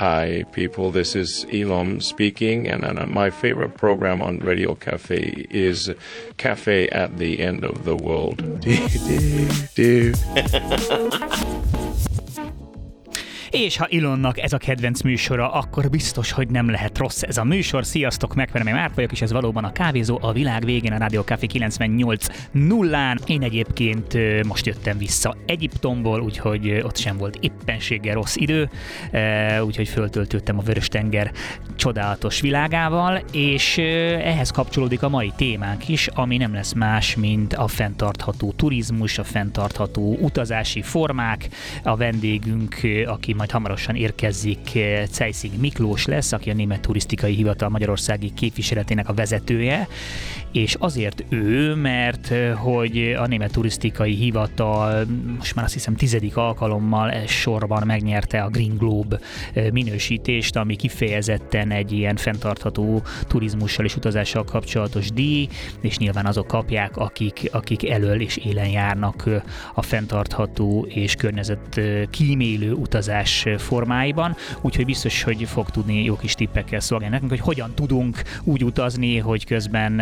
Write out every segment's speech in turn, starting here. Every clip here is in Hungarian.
Hi, people. This is Elon speaking, and, and uh, my favorite program on Radio Cafe is Cafe at the End of the World. És ha Ilonnak ez a kedvenc műsora, akkor biztos, hogy nem lehet rossz ez a műsor. Sziasztok, megverem, Márk vagyok, és ez valóban a kávézó a világ végén a Rádió Café 98 nullán. Én egyébként most jöttem vissza Egyiptomból, úgyhogy ott sem volt éppenséggel rossz idő, úgyhogy föltöltöttem a Vörös-tenger csodálatos világával, és ehhez kapcsolódik a mai témánk is, ami nem lesz más, mint a fenntartható turizmus, a fenntartható utazási formák. A vendégünk, aki majd hamarosan érkezik, Ceisig Miklós lesz, aki a Német Turisztikai Hivatal Magyarországi képviseletének a vezetője, és azért ő, mert hogy a Német Turisztikai Hivatal most már azt hiszem tizedik alkalommal ez sorban megnyerte a Green Globe minősítést, ami kifejezetten egy ilyen fenntartható turizmussal és utazással kapcsolatos díj, és nyilván azok kapják, akik, akik elől és élen járnak a fenntartható és környezet kímélő utazás formáiban, úgyhogy biztos, hogy fog tudni jó kis tippekkel szolgálni nekünk, hogy hogyan tudunk úgy utazni, hogy közben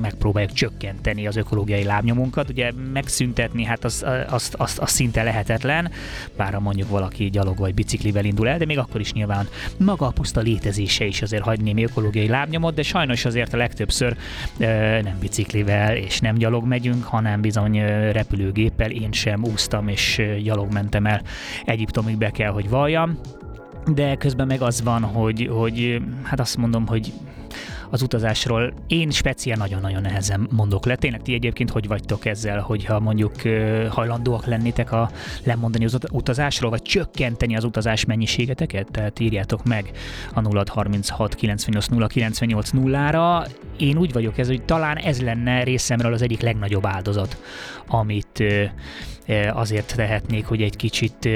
megpróbáljuk csökkenteni az ökológiai lábnyomunkat. Ugye megszüntetni, hát az, az, az, az szinte lehetetlen, bár ha mondjuk valaki gyalog vagy biciklivel indul el, de még akkor is nyilván maga a puszta létezése is azért hagy némi ökológiai lábnyomot, de sajnos azért a legtöbbször nem biciklivel és nem gyalog megyünk, hanem bizony repülőgéppel. Én sem úsztam és gyalog mentem el Egyiptomig be kell, hogy valljam de közben meg az van, hogy, hogy hát azt mondom, hogy az utazásról én speciál nagyon-nagyon nehezen mondok le. Tényleg ti egyébként hogy vagytok ezzel, hogyha mondjuk hajlandóak lennétek a lemondani az utazásról, vagy csökkenteni az utazás mennyiségeteket? Tehát írjátok meg a 0636 98 0 98 0-ra. Én úgy vagyok ez, hogy talán ez lenne részemről az egyik legnagyobb áldozat, amit azért tehetnék, hogy egy kicsit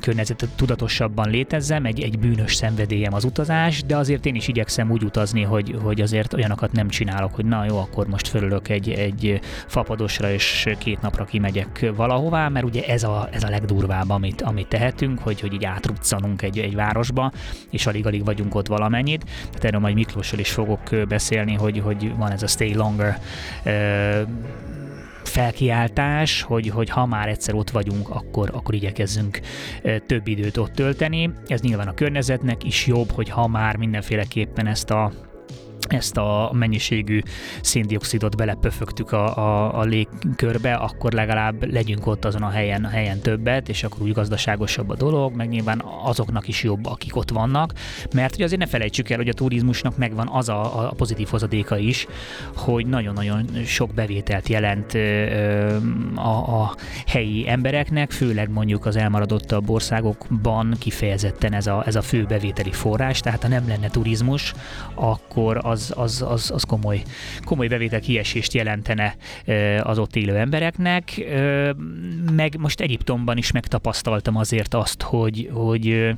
környezetet tudatosabban létezzem, egy, egy bűnös szenvedélyem az utazás, de azért én is igyekszem úgy utazni, hogy, hogy azért olyanokat nem csinálok, hogy na jó, akkor most fölülök egy, egy fapadosra, és két napra kimegyek valahová, mert ugye ez a, ez a legdurvább, amit, amit tehetünk, hogy, hogy így átruccanunk egy, egy városba, és alig-alig vagyunk ott valamennyit. Tehát erről majd Miklóssal is fogok beszélni, hogy, hogy van ez a Stay Longer felkiáltás, hogy, hogy ha már egyszer ott vagyunk, akkor, akkor igyekezzünk több időt ott tölteni. Ez nyilván a környezetnek is jobb, hogy ha már mindenféleképpen ezt a ezt a mennyiségű széndiokszidot belepöfögtük a, a, a légkörbe, akkor legalább legyünk ott azon a helyen, a helyen többet, és akkor úgy gazdaságosabb a dolog, meg nyilván azoknak is jobb, akik ott vannak, mert ugye azért ne felejtsük el, hogy a turizmusnak megvan az a, a pozitív hozadéka is, hogy nagyon-nagyon sok bevételt jelent a, a helyi embereknek, főleg mondjuk az elmaradottabb országokban kifejezetten ez a, ez a fő bevételi forrás, tehát ha nem lenne turizmus, akkor az, az, az, az komoly, komoly bevétel kiesést jelentene az ott élő embereknek. Meg most Egyiptomban is megtapasztaltam azért azt, hogy, hogy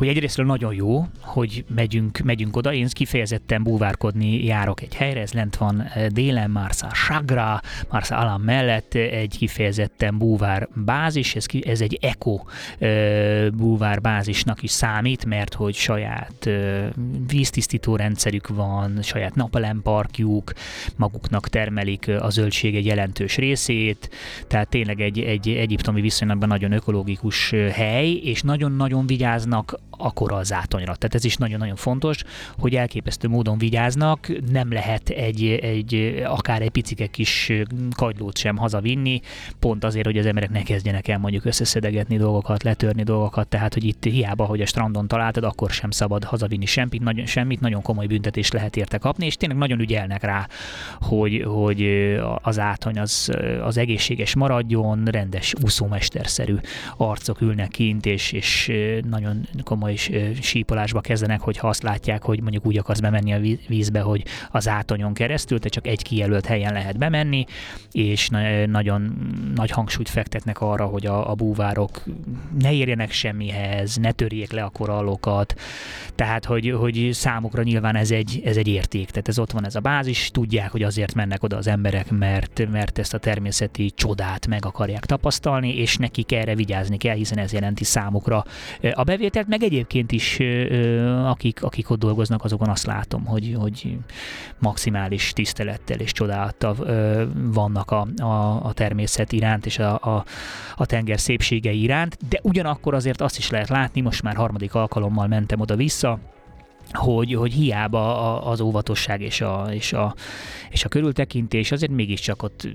hogy egyrésztről nagyon jó, hogy megyünk, megyünk oda, én kifejezetten búvárkodni járok egy helyre, ez lent van eh, délen, Marsa Sagra, Marsa Alam mellett egy kifejezetten búvár bázis, ez, ez egy eko eh, búvár bázisnak is számít, mert hogy saját eh, víztisztító rendszerük van, saját napelemparkjuk, maguknak termelik a zöldség egy jelentős részét, tehát tényleg egy, egy egyiptomi viszonylatban nagyon ökológikus hely, és nagyon-nagyon vigyáznak akkora az átonyra. Tehát ez is nagyon-nagyon fontos, hogy elképesztő módon vigyáznak, nem lehet egy, egy akár egy picike kis kagylót sem hazavinni, pont azért, hogy az emberek ne kezdjenek el mondjuk összeszedegetni dolgokat, letörni dolgokat, tehát hogy itt hiába, hogy a strandon találtad, akkor sem szabad hazavinni semmit, nagyon, semmit, nagyon komoly büntetés lehet érte kapni, és tényleg nagyon ügyelnek rá, hogy, hogy az átony az, az egészséges maradjon, rendes úszómesterszerű arcok ülnek kint, és, és nagyon komoly komoly sípolásba kezdenek, hogyha azt látják, hogy mondjuk úgy akarsz bemenni a vízbe, hogy az átonyon keresztül, te csak egy kijelölt helyen lehet bemenni, és nagyon nagy hangsúlyt fektetnek arra, hogy a, a búvárok ne érjenek semmihez, ne törjék le a korallokat, tehát hogy, hogy számukra nyilván ez egy, ez egy érték, tehát ez ott van ez a bázis, tudják, hogy azért mennek oda az emberek, mert, mert ezt a természeti csodát meg akarják tapasztalni, és nekik erre vigyázni kell, hiszen ez jelenti számukra a bevételt, meg egyébként is akik, akik ott dolgoznak, azokon azt látom, hogy, hogy maximális tisztelettel és csodálattal vannak a, a, a természet iránt és a, a, a tenger szépségei iránt, de ugyanakkor azért azt is lehet látni, most már harmadik alkalommal mentem oda-vissza, hogy, hogy hiába az óvatosság és a, és, a, és a körültekintés, azért mégiscsak ott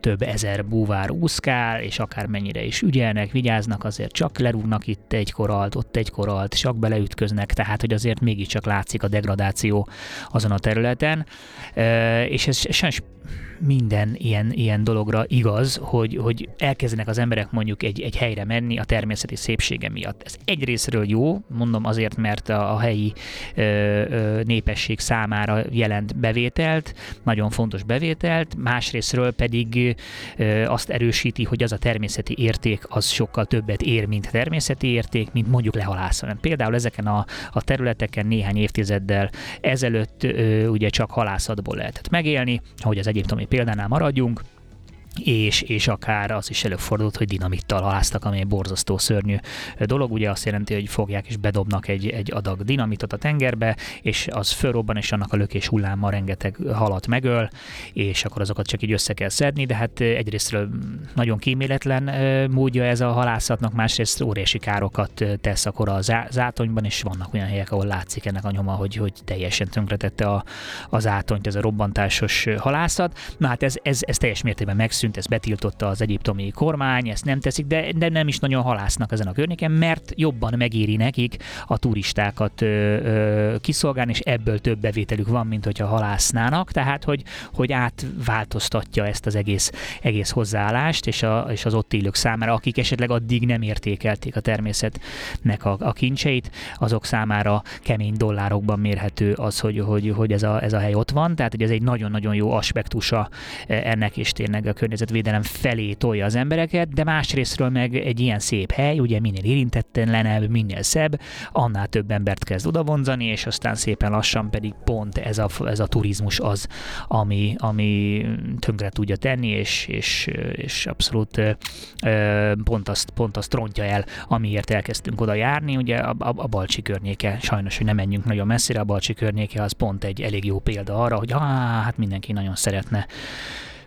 több ezer búvár úszkál, és akármennyire is ügyelnek, vigyáznak, azért csak lerúgnak itt egy koralt, ott egy koralt, csak beleütköznek, tehát hogy azért mégiscsak látszik a degradáció azon a területen, és ez sajnos minden ilyen, ilyen dologra igaz, hogy, hogy elkezdenek az emberek mondjuk egy, egy helyre menni a természeti szépsége miatt. Ez egyrésztről jó, mondom azért, mert a, a helyi ö, ö, népesség számára jelent bevételt, nagyon fontos bevételt, másrésztről pedig ö, azt erősíti, hogy az a természeti érték az sokkal többet ér, mint természeti érték, mint mondjuk lehalászani. Például ezeken a, a területeken néhány évtizeddel ezelőtt ö, ugye csak halászatból lehetett megélni, ahogy az egyiptomi példánál maradjunk, és, és akár az is előfordult, hogy dinamittal haláztak, ami egy borzasztó szörnyű dolog. Ugye azt jelenti, hogy fogják és bedobnak egy, egy adag dinamitot a tengerbe, és az fölrobban, és annak a lökés hullámmal rengeteg halat megöl, és akkor azokat csak így össze kell szedni, de hát egyrésztről nagyon kíméletlen módja ez a halászatnak, másrészt óriási károkat tesz akkor a zátonyban, és vannak olyan helyek, ahol látszik ennek a nyoma, hogy, hogy teljesen tönkretette a, az átonyt, ez a robbantásos halászat. Na hát ez, ez, ez teljes mértékben megszűnt megszűnt, ezt betiltotta az egyiptomi kormány, ezt nem teszik, de, de nem is nagyon halásznak ezen a környéken, mert jobban megéri nekik a turistákat ö, ö, kiszolgálni, és ebből több bevételük van, mint hogyha halásznának, tehát hogy, hogy átváltoztatja ezt az egész, egész hozzáállást, és, a, és az ott élők számára, akik esetleg addig nem értékelték a természetnek a, a kincseit, azok számára kemény dollárokban mérhető az, hogy, hogy, hogy ez, a, ez a hely ott van, tehát hogy ez egy nagyon-nagyon jó aspektusa ennek, és tényleg a környezetvédelem felé tolja az embereket, de másrésztről meg egy ilyen szép hely, ugye minél érintetlenebb, minél szebb, annál több embert kezd odavonzani, és aztán szépen lassan pedig pont ez a, ez a turizmus az, ami, ami tönkre tudja tenni, és, és, és abszolút pont azt, pont azt rontja el, amiért elkezdtünk oda járni. Ugye a, a, a Balcsi környéke, sajnos, hogy nem menjünk nagyon messzire, a Balcsi környéke az pont egy elég jó példa arra, hogy hát mindenki nagyon szeretne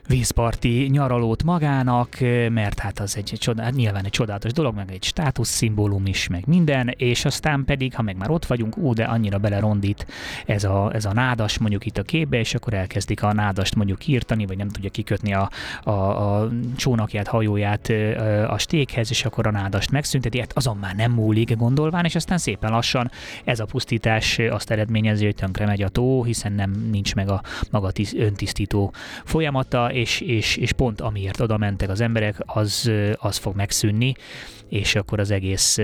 vízparti nyaralót magának, mert hát az egy csodá, hát nyilván egy csodálatos dolog, meg egy státuszszimbólum is, meg minden, és aztán pedig, ha meg már ott vagyunk, ú, de annyira belerondít ez a, ez a nádas mondjuk itt a képbe, és akkor elkezdik a nádast mondjuk írtani, vagy nem tudja kikötni a, a, a csónakját, hajóját a stékhez, és akkor a nádast megszünteti, hát azon már nem múlik gondolván, és aztán szépen lassan ez a pusztítás azt eredményezi, hogy tönkre megy a tó, hiszen nem nincs meg a maga öntisztító folyamata, és, és, és pont amiért oda mentek az emberek, az, az fog megszűnni, és akkor az egész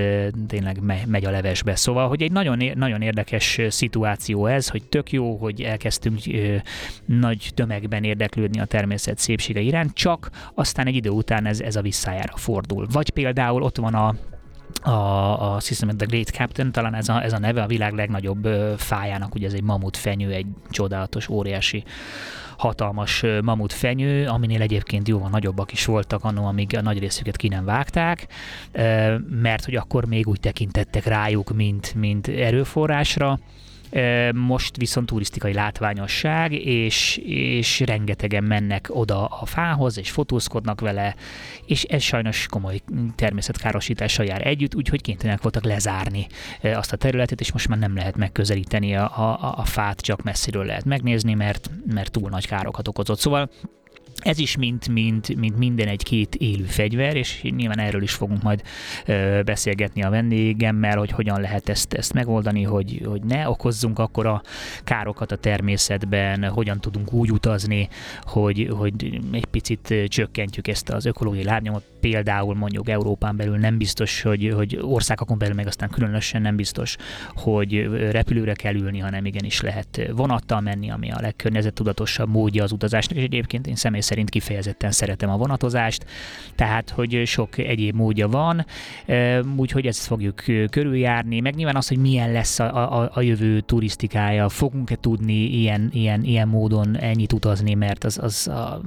tényleg megy a levesbe. Szóval, hogy egy nagyon, nagyon érdekes szituáció ez, hogy tök jó, hogy elkezdtünk nagy tömegben érdeklődni a természet szépsége iránt, csak aztán egy idő után ez, ez a visszájára fordul. Vagy például ott van a a, a System The Great Captain, talán ez a, ez a neve a világ legnagyobb fájának, ugye ez egy mamut fenyő, egy csodálatos, óriási hatalmas mamut fenyő, aminél egyébként jóval nagyobbak is voltak annó, amíg a nagy részüket ki nem vágták, mert hogy akkor még úgy tekintettek rájuk, mint, mint erőforrásra, most viszont turisztikai látványosság, és, és rengetegen mennek oda a fához, és fotózkodnak vele, és ez sajnos komoly természetkárosítással jár együtt, úgyhogy kénytelenek voltak lezárni azt a területet, és most már nem lehet megközelíteni a, a, a fát, csak messziről lehet megnézni, mert, mert túl nagy károkat okozott. Szóval ez is mint, mint, mint minden egy-két élő fegyver, és nyilván erről is fogunk majd ö, beszélgetni a vendégemmel, hogy hogyan lehet ezt, ezt megoldani, hogy, hogy ne okozzunk akkor a károkat a természetben, hogyan tudunk úgy utazni, hogy, hogy egy picit csökkentjük ezt az ökológiai lábnyomot, például mondjuk Európán belül nem biztos, hogy, hogy országokon belül meg aztán különösen nem biztos, hogy repülőre kell ülni, hanem igenis lehet vonattal menni, ami a legkörnyezettudatosabb módja az utazásnak, és egyébként én személy szerint kifejezetten szeretem a vonatozást, tehát hogy sok egyéb módja van, úgyhogy ezt fogjuk körüljárni, meg nyilván az, hogy milyen lesz a, a, a jövő turisztikája, fogunk-e tudni ilyen, ilyen, ilyen módon ennyit utazni, mert az, az a,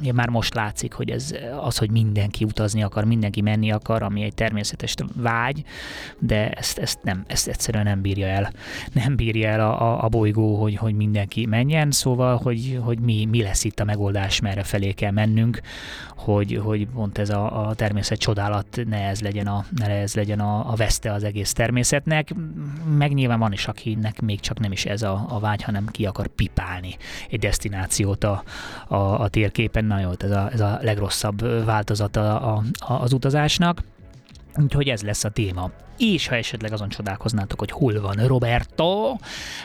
ugye már most látszik, hogy ez az, hogy mindenki utazni akar, mindenki menni akar, ami egy természetes vágy, de ezt, ezt, nem, ezt egyszerűen nem bírja el. Nem bírja el a, a, a bolygó, hogy, hogy mindenki menjen, szóval, hogy, hogy mi, mi lesz itt a megoldás, merre felé kell mennünk, hogy, hogy pont ez a, a természet csodálat ne ez legyen, a, ne ez legyen a, a veszte az egész természetnek. Meg nyilván van is, akinek még csak nem is ez a, a vágy, hanem ki akar pipálni egy destinációt a, a, a térképen. Na jó, ez a, ez a legrosszabb változata a, a, az utazásnak. Úgyhogy ez lesz a téma. És ha esetleg azon csodálkoznátok, hogy hol van Roberto,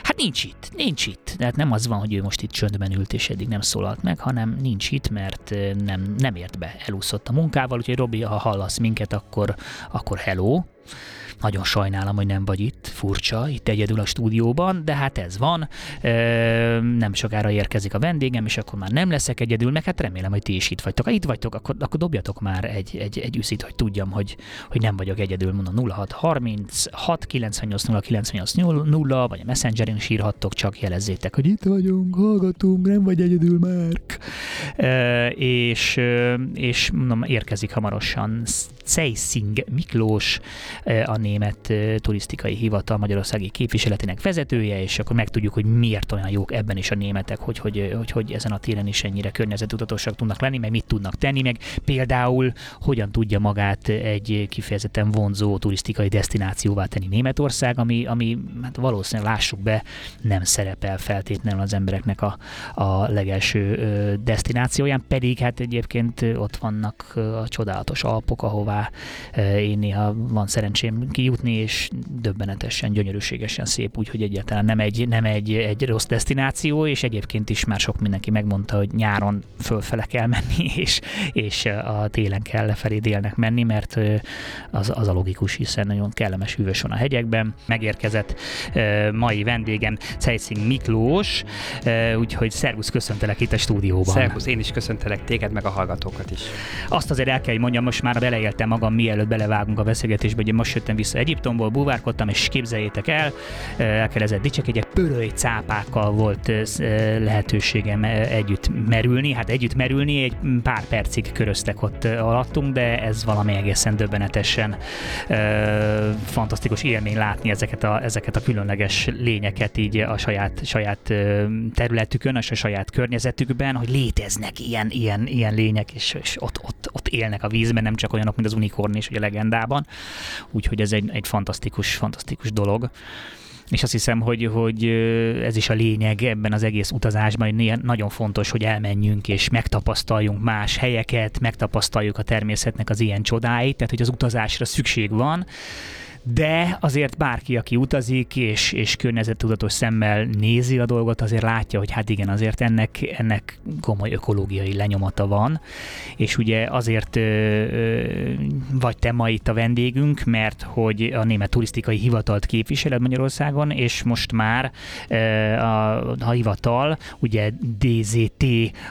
hát nincs itt, nincs itt. Tehát nem az van, hogy ő most itt csöndben ült és eddig nem szólalt meg, hanem nincs itt, mert nem, nem ért be, elúszott a munkával, úgyhogy Robi, ha hallasz minket, akkor, akkor hello. Nagyon sajnálom, hogy nem vagy itt, furcsa, itt egyedül a stúdióban, de hát ez van. Nem sokára érkezik a vendégem, és akkor már nem leszek egyedül, meg hát remélem, hogy ti is itt vagytok. Ha itt vagytok, akkor, akkor dobjatok már egy, egy, egy üszit, hogy tudjam, hogy, hogy nem vagyok egyedül. Mondom 0630 698 098 0, vagy a Messengeren is írhattok, csak jelezzétek, hogy itt vagyunk, hallgatunk, nem vagy egyedül, Márk. És, és mondom, érkezik hamarosan Ceising Miklós, a német turisztikai hivatal magyarországi képviseletének vezetője, és akkor megtudjuk, hogy miért olyan jók ebben is a németek, hogy, hogy, hogy, hogy ezen a téren is ennyire környezetudatosak tudnak lenni, meg mit tudnak tenni, meg például hogyan tudja magát egy kifejezetten vonzó turisztikai destinációvá tenni Németország, ami, ami hát valószínűleg lássuk be, nem szerepel feltétlenül az embereknek a, a legelső destinációján, pedig hát egyébként ott vannak a csodálatos Alpok, ahová én néha van szerencsém kijutni, és döbbenetesen, gyönyörűségesen szép, úgyhogy egyáltalán nem egy, nem egy, egy rossz destináció, és egyébként is már sok mindenki megmondta, hogy nyáron fölfele kell menni, és, és a télen kell lefelé délnek menni, mert az, az a logikus, hiszen nagyon kellemes hűvös van a hegyekben. Megérkezett mai vendégem Cejszing Miklós, úgyhogy szervusz, köszöntelek itt a stúdióban. Szervusz, én is köszöntelek téged, meg a hallgatókat is. Azt azért el kell, hogy mondjam, most már beleéltem magam, mielőtt belevágunk a beszélgetésbe, hogy most jöttem vissza Egyiptomból, búvárkodtam, és képzeljétek el, elkezdett dicsekedjek, pörői cápákkal volt lehetőségem együtt merülni, hát együtt merülni, egy pár percig köröztek ott alattunk, de ez valami egészen döbbenetesen fantasztikus élmény látni ezeket a, ezeket a különleges lényeket így a saját, saját területükön, és a saját környezetükben, hogy léteznek ilyen, ilyen, ilyen lények, és, és ott, ott, ott élnek a vízben, nem csak olyanok, mint az unikorn ugye a legendában. Úgyhogy ez egy, egy fantasztikus, fantasztikus dolog. És azt hiszem, hogy, hogy ez is a lényeg ebben az egész utazásban, hogy nagyon fontos, hogy elmenjünk és megtapasztaljunk más helyeket, megtapasztaljuk a természetnek az ilyen csodáit, tehát hogy az utazásra szükség van, de azért bárki, aki utazik és, és környezettudatos szemmel nézi a dolgot, azért látja, hogy hát igen, azért ennek, ennek komoly ökológiai lenyomata van, és ugye azért ö, ö, vagy te ma itt a vendégünk, mert hogy a Német Turisztikai Hivatalt képviseled Magyarországon, és most már ö, a, a hivatal, ugye DZT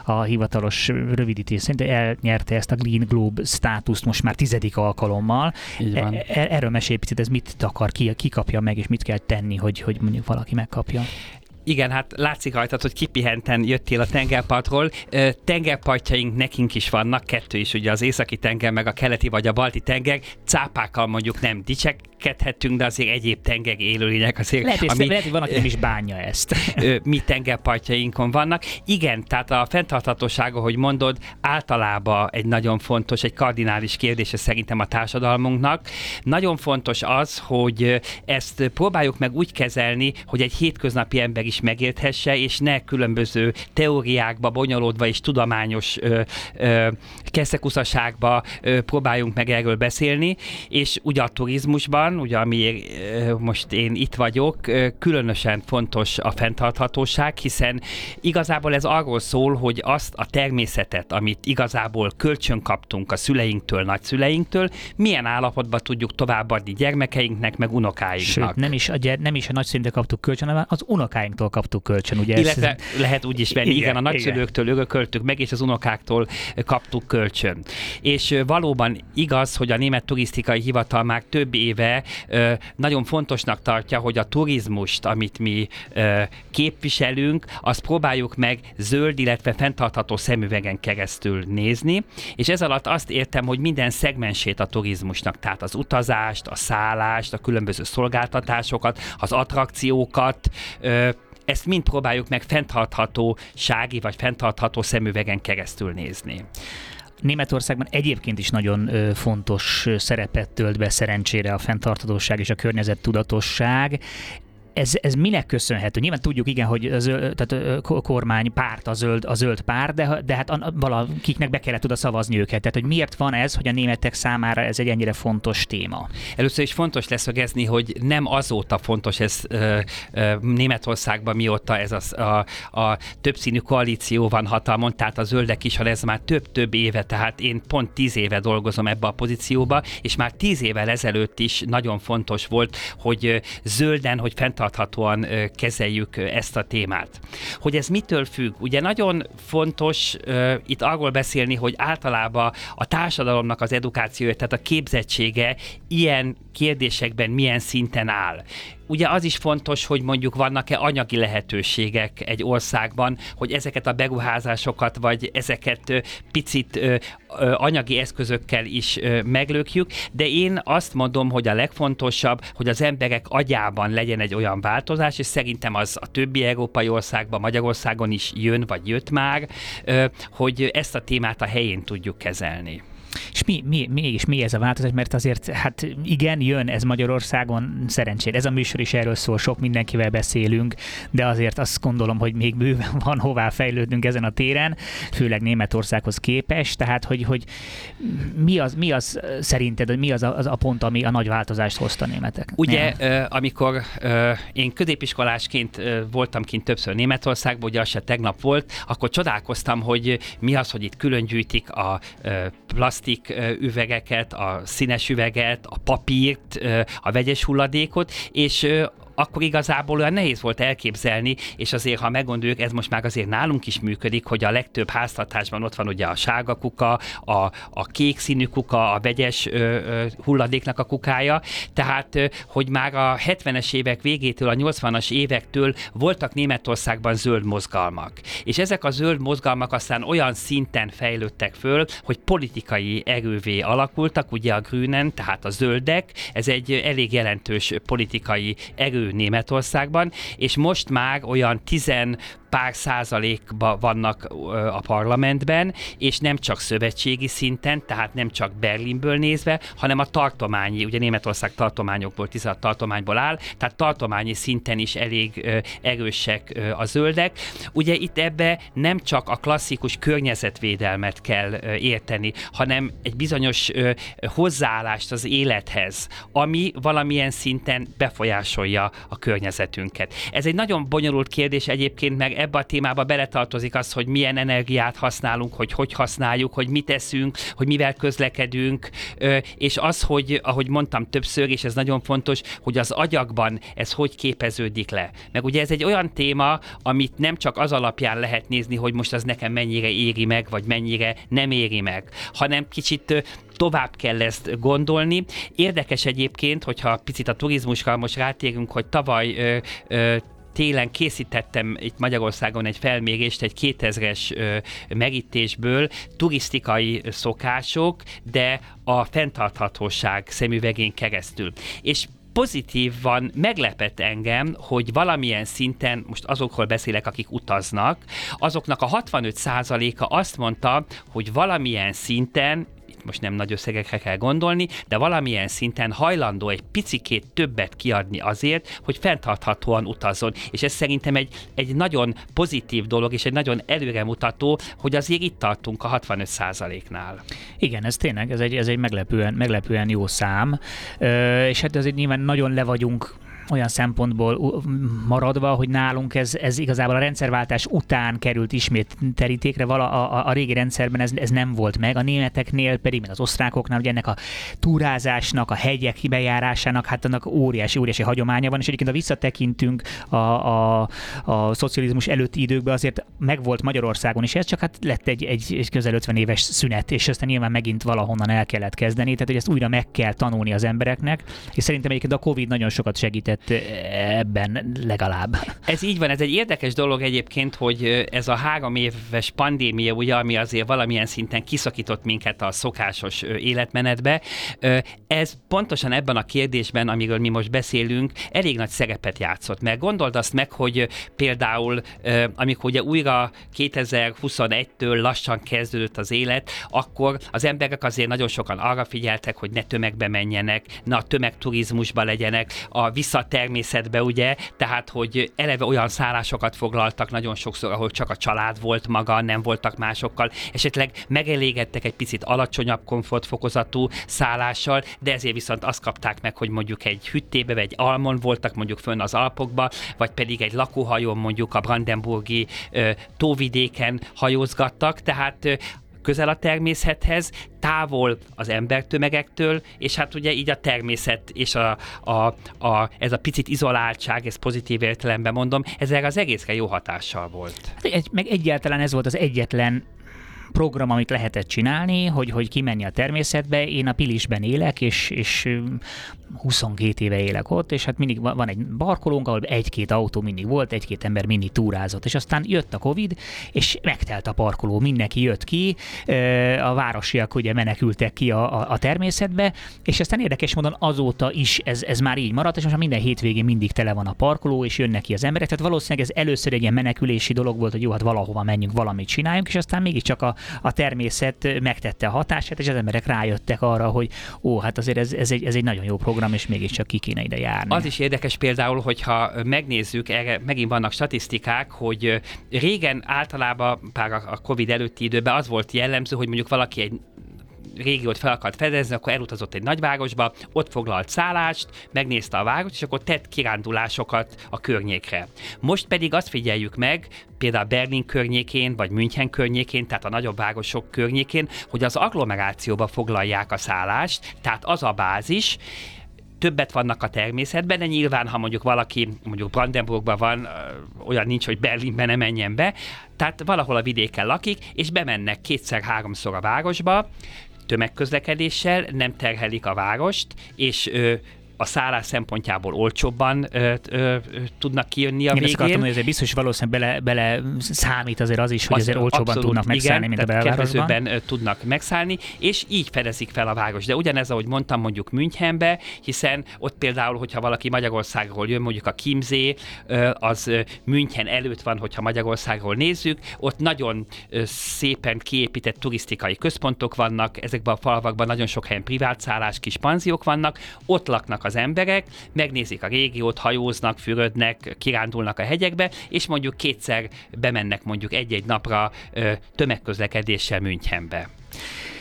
a hivatalos rövidítés szerint elnyerte ezt a Green Globe státuszt most már tizedik alkalommal. Van. E, erről mesélj picit, ez mit takar, ki, ki kapja meg, és mit kell tenni, hogy, hogy mondjuk valaki megkapja? Igen, hát látszik rajtad, hogy kipihenten jöttél a tengerpartról. Tengerpartjaink nekünk is vannak, kettő is, ugye az északi tenger, meg a keleti vagy a balti tenger. Cápákkal mondjuk nem dicsekedhetünk, de azért egyéb tenger élőlények azért. Lehet, ami, lehet, hogy van, aki nem is bánja ezt. mi tengerpartjainkon vannak. Igen, tehát a fenntarthatósága, hogy mondod, általában egy nagyon fontos, egy kardinális kérdése szerintem a társadalmunknak. Nagyon fontos az, hogy ezt próbáljuk meg úgy kezelni, hogy egy hétköznapi ember is is megérthesse, és ne különböző teóriákba bonyolódva és tudományos ö, ö, keszekuszaságba próbáljunk meg erről beszélni, és ugye a turizmusban ugye ami most én itt vagyok, különösen fontos a fenntarthatóság, hiszen igazából ez arról szól, hogy azt a természetet, amit igazából kölcsön kaptunk a szüleinktől, nagyszüleinktől, milyen állapotban tudjuk továbbadni gyermekeinknek, meg unokáinknak. Sőt, nem is a, gyere, nem is a nagyszüleinktől kaptuk kölcsön, hanem az unokáinktól kaptuk kölcsön. Ugye Illetve ez, lehet úgy is venni, igen, igen a nagyszülőktől örököltük meg, és az unokáktól kaptuk kölcsön. És valóban igaz, hogy a Német Turisztikai Hivatal már több éve nagyon fontosnak tartja, hogy a turizmust, amit mi képviselünk, azt próbáljuk meg zöld, illetve fenntartható szemüvegen keresztül nézni, és ez alatt azt értem, hogy minden szegmensét a turizmusnak, tehát az utazást, a szállást, a különböző szolgáltatásokat, az attrakciókat, ezt mind próbáljuk meg fenntarthatósági vagy fenntartható szemüvegen keresztül nézni. Németországban egyébként is nagyon fontos szerepet tölt be szerencsére a fenntarthatóság és a környezet tudatosság ez, ez minek köszönhető? Nyilván tudjuk, igen, hogy a zöld, tehát a kormány párt a zöld, a zöld pár, de, de hát valakiknek be kellett oda szavazni őket. Tehát, hogy miért van ez, hogy a németek számára ez egy ennyire fontos téma? Először is fontos leszögezni, hogy nem azóta fontos ez ö, ö, Németországban, mióta ez a, a, a többszínű koalíció van hatalmon, tehát a zöldek is, ha ez már több-több éve, tehát én pont tíz éve dolgozom ebbe a pozícióba, és már tíz évvel ezelőtt is nagyon fontos volt, hogy zölden, hogy fent fenntarthatóan kezeljük ezt a témát. Hogy ez mitől függ? Ugye nagyon fontos itt arról beszélni, hogy általában a társadalomnak az edukációja, tehát a képzettsége ilyen kérdésekben milyen szinten áll ugye az is fontos, hogy mondjuk vannak-e anyagi lehetőségek egy országban, hogy ezeket a beruházásokat, vagy ezeket picit anyagi eszközökkel is meglökjük, de én azt mondom, hogy a legfontosabb, hogy az emberek agyában legyen egy olyan változás, és szerintem az a többi európai országban, Magyarországon is jön, vagy jött már, hogy ezt a témát a helyén tudjuk kezelni. És mi, mi, mégis mi ez a változás? Mert azért, hát igen, jön ez Magyarországon szerencsére. Ez a műsor is erről szól, sok mindenkivel beszélünk, de azért azt gondolom, hogy még bőven van hová fejlődnünk ezen a téren, főleg Németországhoz képest. Tehát, hogy, hogy mi, az, mi az szerinted, mi az a, az a pont, ami a nagy változást hozta németek? Ugye, Nem. amikor én középiskolásként voltam kint többször Németországban, ugye az se tegnap volt, akkor csodálkoztam, hogy mi az, hogy itt külön gyűjtik a plaszt plastik üvegeket, a színes üveget, a papírt, a vegyes hulladékot, és akkor igazából olyan nehéz volt elképzelni, és azért, ha meggondoljuk, ez most már azért nálunk is működik, hogy a legtöbb háztartásban ott van ugye a sárga kuka, a, a kék színű kuka, a vegyes ö, ö, hulladéknak a kukája, tehát ö, hogy már a 70-es évek végétől, a 80-as évektől voltak Németországban zöld mozgalmak. És ezek a zöld mozgalmak aztán olyan szinten fejlődtek föl, hogy politikai erővé alakultak, ugye a Grünen, tehát a zöldek, ez egy elég jelentős politikai erő Németországban, és most már olyan tizen pár százalékban vannak a parlamentben, és nem csak szövetségi szinten, tehát nem csak Berlinből nézve, hanem a tartományi, ugye Németország tartományokból, 16 tartományból áll, tehát tartományi szinten is elég erősek a zöldek. Ugye itt ebbe nem csak a klasszikus környezetvédelmet kell érteni, hanem egy bizonyos hozzáállást az élethez, ami valamilyen szinten befolyásolja a környezetünket. Ez egy nagyon bonyolult kérdés egyébként, meg ebbe a témába beletartozik az, hogy milyen energiát használunk, hogy hogy használjuk, hogy mit eszünk, hogy mivel közlekedünk, és az, hogy ahogy mondtam többször, és ez nagyon fontos, hogy az agyakban ez hogy képeződik le. Meg ugye ez egy olyan téma, amit nem csak az alapján lehet nézni, hogy most az nekem mennyire éri meg, vagy mennyire nem éri meg, hanem kicsit tovább kell ezt gondolni. Érdekes egyébként, hogyha picit a turizmusra most rátérünk, hogy tavaly ö, ö, télen készítettem itt Magyarországon egy felmérést egy 2000-es ö, megítésből, turisztikai szokások, de a fenntarthatóság szemüvegén keresztül. És pozitívan meglepett engem, hogy valamilyen szinten, most azokról beszélek, akik utaznak, azoknak a 65%-a azt mondta, hogy valamilyen szinten most nem nagy összegekre kell gondolni, de valamilyen szinten hajlandó egy picikét többet kiadni azért, hogy fenntarthatóan utazzon. És ez szerintem egy, egy nagyon pozitív dolog, és egy nagyon előremutató, hogy azért itt tartunk a 65%-nál. Igen, ez tényleg, ez egy, ez egy meglepően, meglepően jó szám, Ö, és hát azért nyilván nagyon le vagyunk olyan szempontból maradva, hogy nálunk ez, ez igazából a rendszerváltás után került ismét terítékre, vala a, a, a régi rendszerben ez, ez nem volt meg, a németeknél pedig, meg az osztrákoknál, ugye ennek a túrázásnak, a hegyek bejárásának, hát annak óriási, óriási hagyománya van, és egyébként ha visszatekintünk a, a, a szocializmus előtti időkbe, azért megvolt Magyarországon is ez, csak hát lett egy, egy, egy közel 50 éves szünet, és aztán nyilván megint valahonnan el kellett kezdeni, tehát hogy ezt újra meg kell tanulni az embereknek, és szerintem egyébként a Covid nagyon sokat segített segített ebben legalább. Ez így van, ez egy érdekes dolog egyébként, hogy ez a három éves pandémia, ugye, ami azért valamilyen szinten kiszakított minket a szokásos életmenetbe, ez pontosan ebben a kérdésben, amiről mi most beszélünk, elég nagy szerepet játszott. Mert gondold azt meg, hogy például, amikor ugye újra 2021-től lassan kezdődött az élet, akkor az emberek azért nagyon sokan arra figyeltek, hogy ne tömegbe menjenek, ne a tömegturizmusba legyenek, a vissza természetbe, ugye, tehát, hogy eleve olyan szállásokat foglaltak nagyon sokszor, ahol csak a család volt maga, nem voltak másokkal, esetleg megelégedtek egy picit alacsonyabb komfortfokozatú szállással, de ezért viszont azt kapták meg, hogy mondjuk egy hüttébe, vagy egy almon voltak mondjuk fönn az Alpokba, vagy pedig egy lakóhajón mondjuk a Brandenburgi ö, tóvidéken hajózgattak, tehát közel a természethez, távol az embertömegektől, és hát ugye így a természet és a, a, a, ez a picit izoláltság, ez pozitív értelemben mondom, ez erre az egészre jó hatással volt. Hát egy, meg egyáltalán ez volt az egyetlen program, amit lehetett csinálni, hogy, hogy kimenni a természetbe. Én a Pilisben élek, és, és 22 éve élek ott, és hát mindig van egy barkolónk, ahol egy-két autó mindig volt, egy-két ember mindig túrázott, és aztán jött a Covid, és megtelt a parkoló, mindenki jött ki, a városiak ugye menekültek ki a, a, a természetbe, és aztán érdekes módon azóta is ez, ez már így maradt, és most minden hétvégén mindig tele van a parkoló, és jönnek ki az emberek, tehát valószínűleg ez először egy ilyen menekülési dolog volt, hogy jó, hát valahova menjünk, valamit csináljunk, és aztán mégiscsak a, a természet megtette a hatását, és az emberek rájöttek arra, hogy ó, hát azért ez, ez, egy, ez egy nagyon jó program, és mégiscsak ki kéne ide járni. Az is érdekes például, hogyha megnézzük, erre megint vannak statisztikák, hogy régen általában, pár a Covid előtti időben az volt jellemző, hogy mondjuk valaki egy régiót fel akart fedezni, akkor elutazott egy nagyvárosba, ott foglalt szállást, megnézte a várost, és akkor tett kirándulásokat a környékre. Most pedig azt figyeljük meg, például Berlin környékén, vagy München környékén, tehát a nagyobb városok környékén, hogy az agglomerációba foglalják a szállást, tehát az a bázis, többet vannak a természetben, de nyilván, ha mondjuk valaki mondjuk Brandenburgban van, olyan nincs, hogy Berlinben ne menjen be, tehát valahol a vidéken lakik, és bemennek kétszer-háromszor a városba, tömegközlekedéssel, nem terhelik a várost, és ö, a szállás szempontjából olcsóbban ö, ö, ö, tudnak kijönni a Én végén. Én azért biztos, hogy valószínűleg bele, bele számít azért az is, hogy az azért olcsóbban abszolút, tudnak megszállni, igen, mint a belvárosban. Tudnak megszállni, és így fedezik fel a város. De ugyanez, ahogy mondtam, mondjuk Münchenbe, hiszen ott például, hogyha valaki Magyarországról jön, mondjuk a Kimzé, az München előtt van, hogyha Magyarországról nézzük, ott nagyon szépen kiépített turisztikai központok vannak, ezekben a falvakban nagyon sok helyen privát szállás, kis panziók vannak, ott laknak az emberek, megnézik a régiót, hajóznak, fürödnek, kirándulnak a hegyekbe, és mondjuk kétszer bemennek mondjuk egy-egy napra tömegközlekedéssel Münchenbe.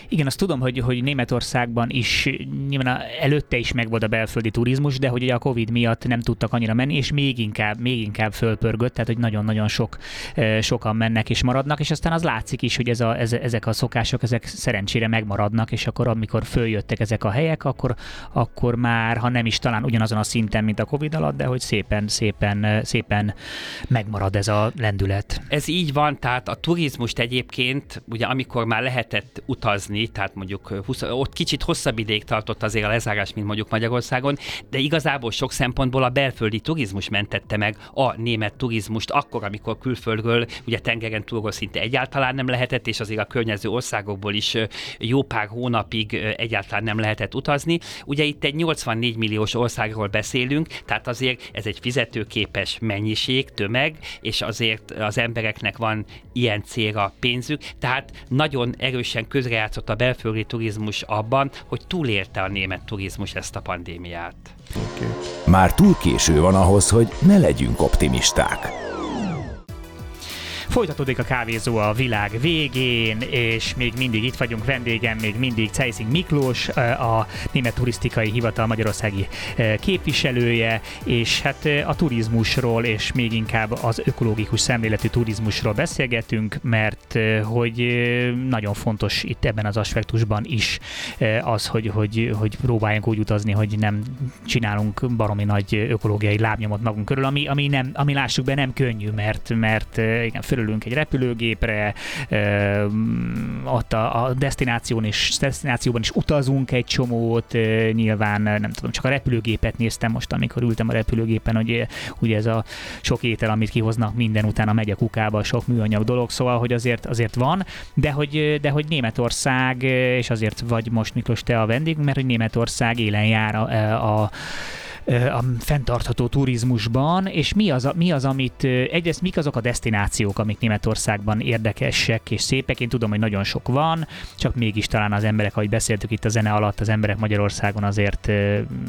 Igen, azt tudom, hogy, hogy Németországban is nyilván előtte is megvolt a belföldi turizmus, de hogy ugye a Covid miatt nem tudtak annyira menni, és még inkább, még inkább fölpörgött, tehát hogy nagyon-nagyon sok, sokan mennek és maradnak, és aztán az látszik is, hogy ez a, ez, ezek a szokások, ezek szerencsére megmaradnak, és akkor amikor följöttek ezek a helyek, akkor, akkor már, ha nem is talán ugyanazon a szinten, mint a Covid alatt, de hogy szépen, szépen, szépen megmarad ez a lendület. Ez így van, tehát a turizmust egyébként, ugye amikor már lehetett utazni, tehát mondjuk 20, ott kicsit hosszabb ideig tartott azért a lezárás, mint mondjuk Magyarországon, de igazából sok szempontból a belföldi turizmus mentette meg a német turizmust akkor, amikor külföldről, ugye tengeren túlról szinte egyáltalán nem lehetett, és azért a környező országokból is jó pár hónapig egyáltalán nem lehetett utazni. Ugye itt egy 84 milliós országról beszélünk, tehát azért ez egy fizetőképes mennyiség, tömeg, és azért az embereknek van ilyen célra pénzük, tehát nagyon erősen közrejátszott segített a belföldi turizmus abban, hogy túlélte a német turizmus ezt a pandémiát. Okay. Már túl késő van ahhoz, hogy ne legyünk optimisták. Folytatódik a kávézó a világ végén, és még mindig itt vagyunk. Vendégem, még mindig Ceising Miklós, a Német Turisztikai Hivatal Magyarországi képviselője, és hát a turizmusról, és még inkább az ökológikus szemléletű turizmusról beszélgetünk, mert hogy nagyon fontos itt ebben az aspektusban is az, hogy, hogy, hogy próbáljunk úgy utazni, hogy nem csinálunk baromi nagy ökológiai lábnyomot magunk körül, ami, ami, nem, ami lássuk be nem könnyű, mert, mert igen, fölül fölülünk egy repülőgépre, ott a, a destináción és destinációban is utazunk egy csomót, nyilván nem tudom, csak a repülőgépet néztem most, amikor ültem a repülőgépen, hogy ugye ez a sok étel, amit kihoznak minden utána megy a kukába, sok műanyag dolog, szóval, hogy azért, azért van, de hogy, de hogy Németország, és azért vagy most Miklós te a vendég, mert hogy Németország élen jár a, a a fenntartható turizmusban, és mi az, mi az, amit egyrészt mik azok a destinációk, amik Németországban érdekesek és szépek. Én tudom, hogy nagyon sok van, csak mégis talán az emberek, ahogy beszéltük itt a zene alatt, az emberek Magyarországon azért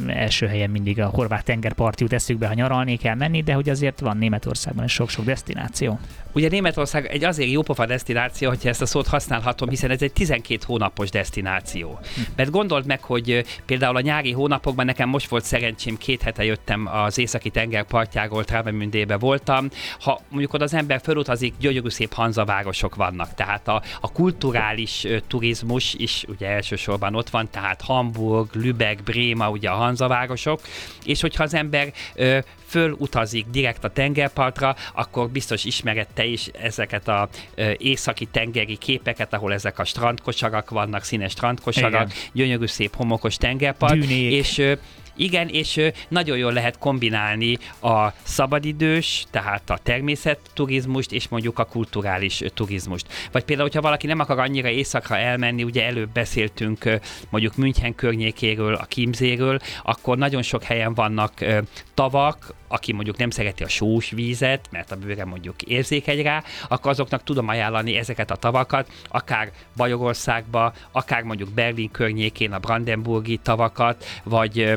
első helyen mindig a horvát tengerparti jut eszükbe, ha nyaralni kell menni, de hogy azért van Németországban sok-sok destináció. Ugye Németország egy azért jópofa destináció, hogyha ezt a szót használhatom, hiszen ez egy 12 hónapos destináció. Hm. Mert gondold meg, hogy például a nyári hónapokban nekem most volt szerencsém, két hete jöttem az északi tenger partjáról, Travemündébe voltam. Ha mondjuk oda az ember felutazik, gyönyörű szép hanzavárosok vannak, tehát a, a kulturális turizmus is ugye elsősorban ott van, tehát Hamburg, Lübeck, Bréma, ugye a hanzavárosok, és hogyha az ember ö, fölutazik direkt a tengerpartra, akkor biztos ismerette is ezeket a északi tengeri képeket, ahol ezek a strandkosarak vannak, színes strandkosarak, Igen. gyönyörű szép homokos tengerpart, Dűnék. és igen, és nagyon jól lehet kombinálni a szabadidős, tehát a természetturizmust, és mondjuk a kulturális turizmust. Vagy például, hogyha valaki nem akar annyira éjszakra elmenni, ugye előbb beszéltünk mondjuk München környékéről, a Kimzéről, akkor nagyon sok helyen vannak tavak, aki mondjuk nem szereti a sós vízet, mert a bőre mondjuk érzékeny rá, akkor azoknak tudom ajánlani ezeket a tavakat, akár Bajorországba, akár mondjuk Berlin környékén a Brandenburgi tavakat, vagy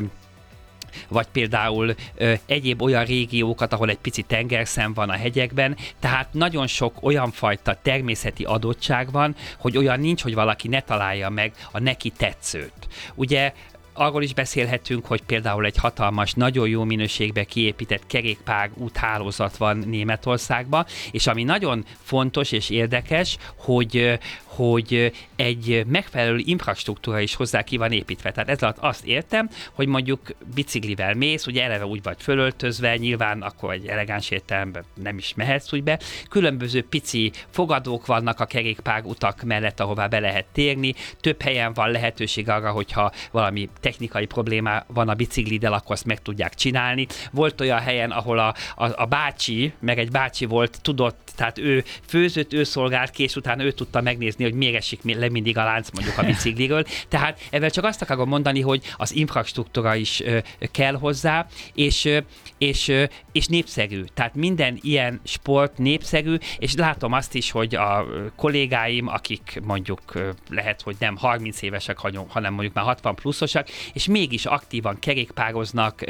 vagy például ö, egyéb olyan régiókat, ahol egy pici tengerszem van a hegyekben, tehát nagyon sok olyan fajta természeti adottság van, hogy olyan nincs, hogy valaki ne találja meg a neki tetszőt. Ugye arról is beszélhetünk, hogy például egy hatalmas, nagyon jó minőségbe kiépített kerékpár úthálózat van Németországban, és ami nagyon fontos és érdekes, hogy, hogy egy megfelelő infrastruktúra is hozzá ki van építve. Tehát ez alatt azt értem, hogy mondjuk biciklivel mész, ugye eleve úgy vagy fölöltözve, nyilván akkor egy elegáns értelemben nem is mehetsz úgy be. Különböző pici fogadók vannak a kerékpár utak mellett, ahová be lehet térni. Több helyen van lehetőség arra, hogyha valami technikai probléma van a bicikliddel, akkor azt meg tudják csinálni. Volt olyan helyen, ahol a, a, a bácsi, meg egy bácsi volt, tudott, tehát ő főzött, ő szolgált ki, és utána ő tudta megnézni, hogy még esik le mindig a lánc mondjuk a bicikliről. Tehát ezzel csak azt akarom mondani, hogy az infrastruktúra is ö, kell hozzá, és, ö, és, ö, és népszerű. Tehát minden ilyen sport népszerű, és látom azt is, hogy a kollégáim, akik mondjuk lehet, hogy nem 30 évesek, hanem mondjuk már 60 pluszosak, és mégis aktívan kerékpároznak,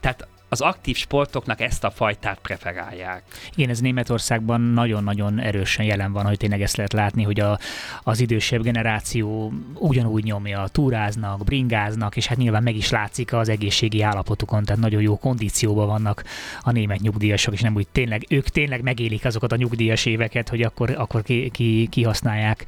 tehát az aktív sportoknak ezt a fajtát preferálják. Igen, ez Németországban nagyon-nagyon erősen jelen van, hogy tényleg ezt lehet látni, hogy a, az idősebb generáció ugyanúgy nyomja, túráznak, bringáznak, és hát nyilván meg is látszik az egészségi állapotukon, tehát nagyon jó kondícióban vannak a német nyugdíjasok, és nem úgy tényleg, ők tényleg megélik azokat a nyugdíjas éveket, hogy akkor, akkor ki, ki, kihasználják,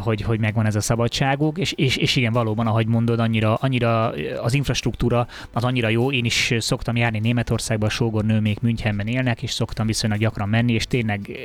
hogy, hogy megvan ez a szabadságuk, és, és, és igen, valóban, ahogy mondod, annyira, annyira az infrastruktúra az annyira jó, én is szoktam szoktam járni Németországba, a sógornő még Münchenben élnek, és szoktam viszonylag gyakran menni, és tényleg eh,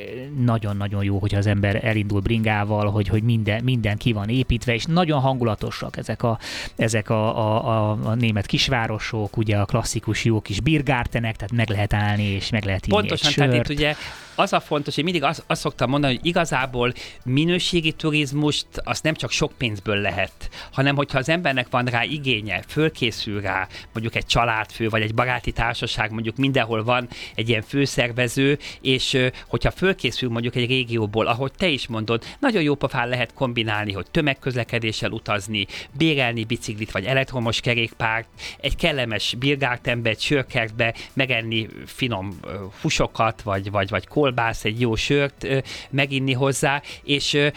nagyon-nagyon jó, hogy az ember elindul bringával, hogy, hogy minden, minden ki van építve, és nagyon hangulatosak ezek a, ezek a, a, a, a német kisvárosok, ugye a klasszikus jó kis birgártenek, tehát meg lehet állni, és meg lehet inni Pontosan, egy tehát itt ugye az a fontos, hogy mindig azt, azt szoktam mondani, hogy igazából minőségi turizmust azt nem csak sok pénzből lehet, hanem hogyha az embernek van rá igénye, fölkészül rá, mondjuk egy családfő vagy egy barát baráti társaság, mondjuk mindenhol van egy ilyen főszervező, és hogyha fölkészül mondjuk egy régióból, ahogy te is mondod, nagyon jó pofán lehet kombinálni, hogy tömegközlekedéssel utazni, bérelni biciklit vagy elektromos kerékpárt, egy kellemes birgártembe, sörkertbe megenni finom húsokat, vagy, vagy, vagy kolbász, egy jó sört meginni hozzá, és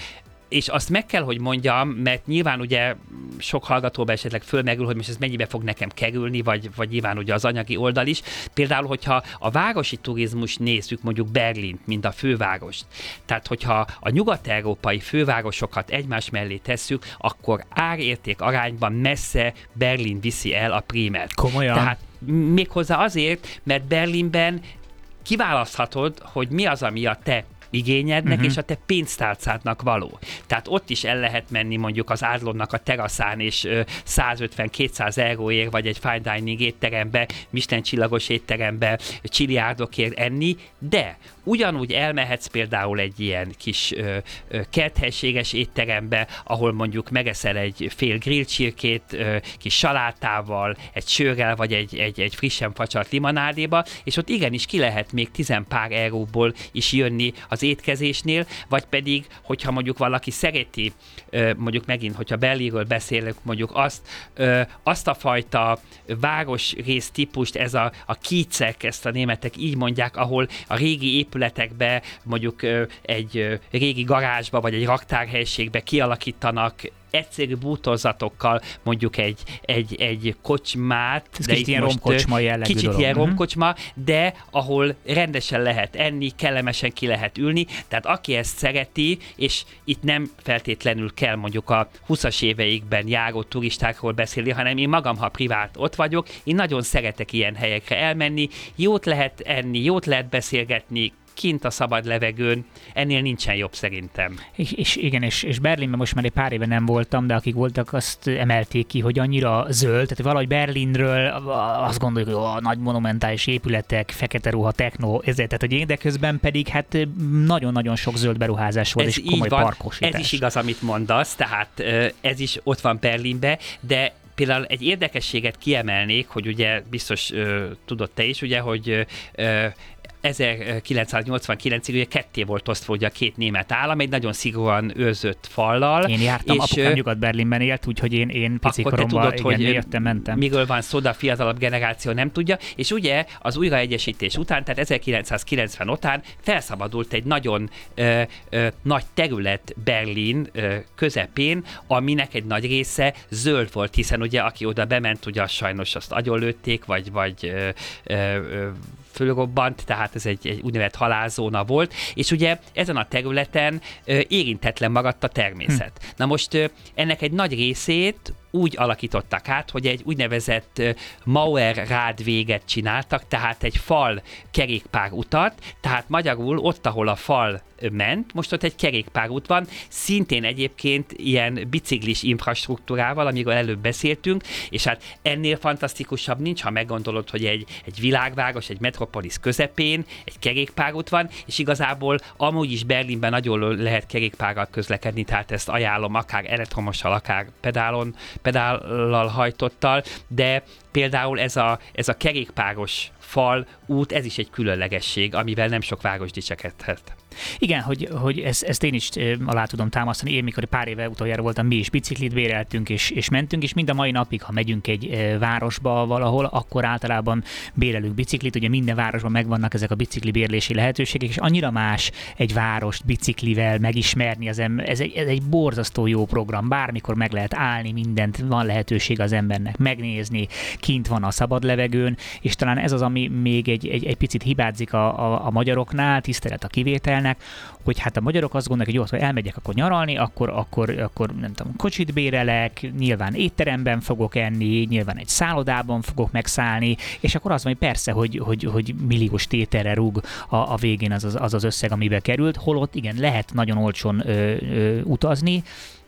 és azt meg kell, hogy mondjam, mert nyilván ugye sok hallgatóba esetleg fölmerül, hogy most ez mennyibe fog nekem kerülni, vagy, vagy nyilván ugye az anyagi oldal is. Például, hogyha a városi turizmus nézzük, mondjuk Berlint, mint a fővárost, tehát hogyha a nyugat-európai fővárosokat egymás mellé tesszük, akkor árérték arányban messze Berlin viszi el a prímet. Komolyan? Tehát méghozzá azért, mert Berlinben kiválaszthatod, hogy mi az, ami a te igényednek, uh-huh. és a te pénztárcádnak való. Tehát ott is el lehet menni mondjuk az ádlonnak a teraszán, és 150-200 euróért, vagy egy fine dining étterembe, Misten csillagos étterembe csiliárdokért enni, de ugyanúgy elmehetsz például egy ilyen kis ö, ö, kerthelységes étterembe, ahol mondjuk megeszel egy fél grillcsirkét, ö, kis salátával, egy sörrel, vagy egy, egy, egy frissen facsart limonádéba, és ott igenis ki lehet még tizen pár euróból is jönni az étkezésnél, vagy pedig, hogyha mondjuk valaki szereti, mondjuk megint, hogyha Berlinről beszélek, mondjuk azt, azt a fajta városrész típust, ez a, a kícek, ezt a németek így mondják, ahol a régi épületekbe, mondjuk egy régi garázsba, vagy egy raktárhelyiségbe kialakítanak egyszerű bútorzatokkal mondjuk egy, egy, egy kocsmát. Ez de kicsit ilyen romkocsma jellegű Kicsit dolog. ilyen Uh-huh. romkocsma, de ahol rendesen lehet enni, kellemesen ki lehet ülni, tehát aki ezt szereti, és itt nem feltétlenül kell mondjuk a 20-as éveikben járó turistákról beszélni, hanem én magam, ha privát ott vagyok, én nagyon szeretek ilyen helyekre elmenni, jót lehet enni, jót lehet beszélgetni, kint a szabad levegőn, ennél nincsen jobb szerintem. És, és igen, és, és Berlinben most már egy pár éve nem voltam, de akik voltak, azt emelték ki, hogy annyira zöld, tehát valahogy Berlinről azt gondoljuk, hogy a nagy monumentális épületek, fekete ruha, techno, ezért, tehát hogy én, de közben pedig hát nagyon-nagyon sok zöld beruházás volt, ez és komoly van, parkosítás. Ez is igaz, amit mondasz, tehát ez is ott van Berlinbe, de például egy érdekességet kiemelnék, hogy ugye biztos ö, tudod te is, ugye, hogy ö, 1989-ig ugye ketté volt osztva ugye a két német állam, egy nagyon szigorúan őrzött fallal. Én jártam, és, apukám Nyugat-Berlinben élt, úgyhogy én, én pici akkor te tudod, igen, hogy jöttem, mentem. miről van szó, a fiatalabb generáció nem tudja, és ugye az újraegyesítés után, tehát 1990 után felszabadult egy nagyon ö, ö, nagy terület Berlin ö, közepén, aminek egy nagy része zöld volt, hiszen ugye aki oda bement, ugye sajnos azt agyonlőtték, vagy, vagy ö, ö, fölrobbant, tehát ez egy, egy úgynevezett halálzóna volt, és ugye ezen a területen érintetlen maradt a természet. Hm. Na most ennek egy nagy részét úgy alakítottak át, hogy egy úgynevezett Mauer rád véget csináltak, tehát egy fal kerékpár utat, tehát magyarul ott, ahol a fal ment, most ott egy kerékpárút van, szintén egyébként ilyen biciklis infrastruktúrával, amiről előbb beszéltünk, és hát ennél fantasztikusabb nincs, ha meggondolod, hogy egy, egy világváros, egy metropolis közepén egy kerékpárút van, és igazából amúgy is Berlinben nagyon lehet kerékpárral közlekedni, tehát ezt ajánlom akár elektromossal, akár pedálon, pedállal hajtottal, de például ez a, ez a kerékpáros fal, út, ez is egy különlegesség, amivel nem sok város dicsekedhet. Igen, hogy, hogy ezt, ezt én is alá tudom támasztani. Én, mikor pár éve utoljára voltam, mi is biciklit béreltünk és, és mentünk, és mind a mai napig, ha megyünk egy városba valahol, akkor általában bérelünk biciklit. Ugye minden városban megvannak ezek a bicikli bérlési lehetőségek, és annyira más egy várost biciklivel megismerni az ember. Ez egy, ez egy borzasztó jó program. Bármikor meg lehet állni, mindent van lehetőség az embernek megnézni, kint van a szabad levegőn, és talán ez az, ami még egy, egy, egy picit hibázik a, a, a magyaroknál, tisztelet a kivétel, beszélnek, hogy hát a magyarok azt gondolják, hogy jó, ha elmegyek akkor nyaralni, akkor, akkor, akkor nem tudom, kocsit bérelek, nyilván étteremben fogok enni, nyilván egy szállodában fogok megszállni, és akkor az van, hogy persze, hogy, hogy, hogy milliós tételre rúg a, a végén az az, az az összeg, amibe került, holott igen, lehet nagyon olcsón ö, ö, utazni,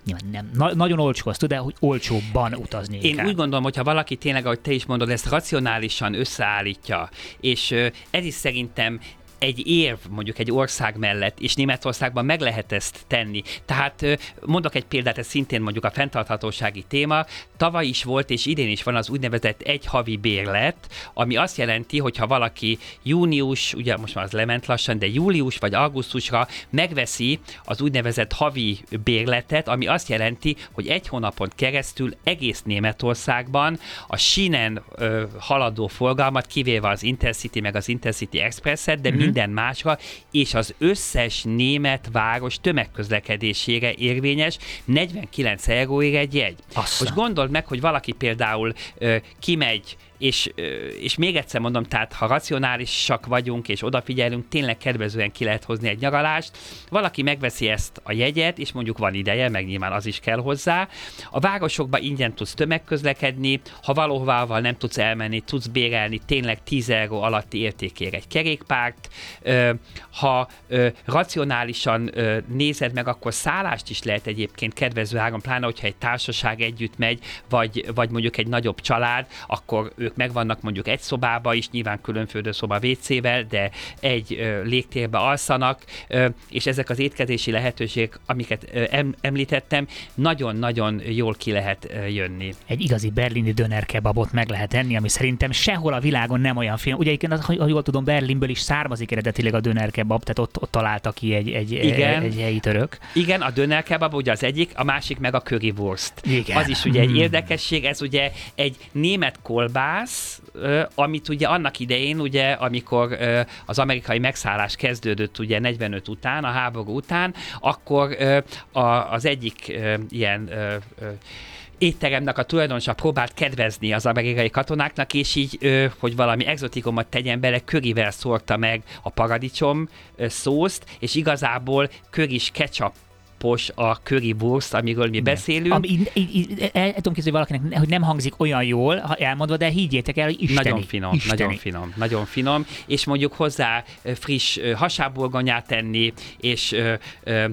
nyilván nem, na, nagyon olcsó azt, de hogy olcsóbban utazni. Én úgy gondolom, hogy ha valaki tényleg, ahogy te is mondod, ezt racionálisan összeállítja, és ez is szerintem egy érv mondjuk egy ország mellett, és Németországban meg lehet ezt tenni. Tehát mondok egy példát, ez szintén mondjuk a fenntarthatósági téma. Tavaly is volt, és idén is van az úgynevezett egy havi bérlet, ami azt jelenti, hogy ha valaki június, ugye most már az lement lassan, de július vagy augusztusra megveszi az úgynevezett havi bérletet, ami azt jelenti, hogy egy hónapon keresztül egész Németországban a sínen ö, haladó forgalmat, kivéve az Intercity meg az Intercity Expresset, de mm-hmm. Minden másra, és az összes német város tömegközlekedésére érvényes 49 euróig egy jegy. Assza. Most gondold meg, hogy valaki például ö, kimegy és, és még egyszer mondom, tehát ha racionálisak vagyunk és odafigyelünk, tényleg kedvezően ki lehet hozni egy nyaralást. Valaki megveszi ezt a jegyet, és mondjuk van ideje, meg nyilván az is kell hozzá. A városokba ingyen tudsz tömegközlekedni, ha valahová nem tudsz elmenni, tudsz bérelni tényleg 10 euró alatti értékért egy kerékpárt. Ha racionálisan nézed meg, akkor szállást is lehet egyébként kedvező áron, pláne hogyha egy társaság együtt megy, vagy, vagy mondjuk egy nagyobb család, akkor ők megvannak mondjuk egy szobába is, nyilván különföldő szoba WC-vel, de egy ö, légtérbe alszanak, ö, és ezek az étkezési lehetőségek, amiket ö, em, említettem, nagyon-nagyon jól ki lehet ö, jönni. Egy igazi berlini dönerkebabot meg lehet enni, ami szerintem sehol a világon nem olyan film. Ugye egyébként, ha jól tudom, Berlinből is származik eredetileg a dönerkebab, tehát ott, ott találta ki egy, egy, Igen. egy, egy helyi török. Igen, a dönerkebab ugye az egyik, a másik meg a currywurst. Igen. Az is ugye egy hmm. érdekesség, ez ugye egy német kolbász, vász, amit ugye annak idején, ugye, amikor az amerikai megszállás kezdődött ugye 45 után, a háború után, akkor az egyik ilyen étteremnek a tulajdonosa próbált kedvezni az amerikai katonáknak, és így, hogy valami exotikumot tegyen bele, körivel szórta meg a paradicsom szószt, és igazából köris ketchup alapos a currywurst, amiről mi beszélünk. Ami, így, így, el, tudom képzelni valakinek, hogy nem hangzik olyan jól, ha elmondva, de higgyétek el, hogy isteni. Nagyon finom, isteni. nagyon finom, nagyon finom, és mondjuk hozzá friss hasábburgonyát tenni, és ö, ö,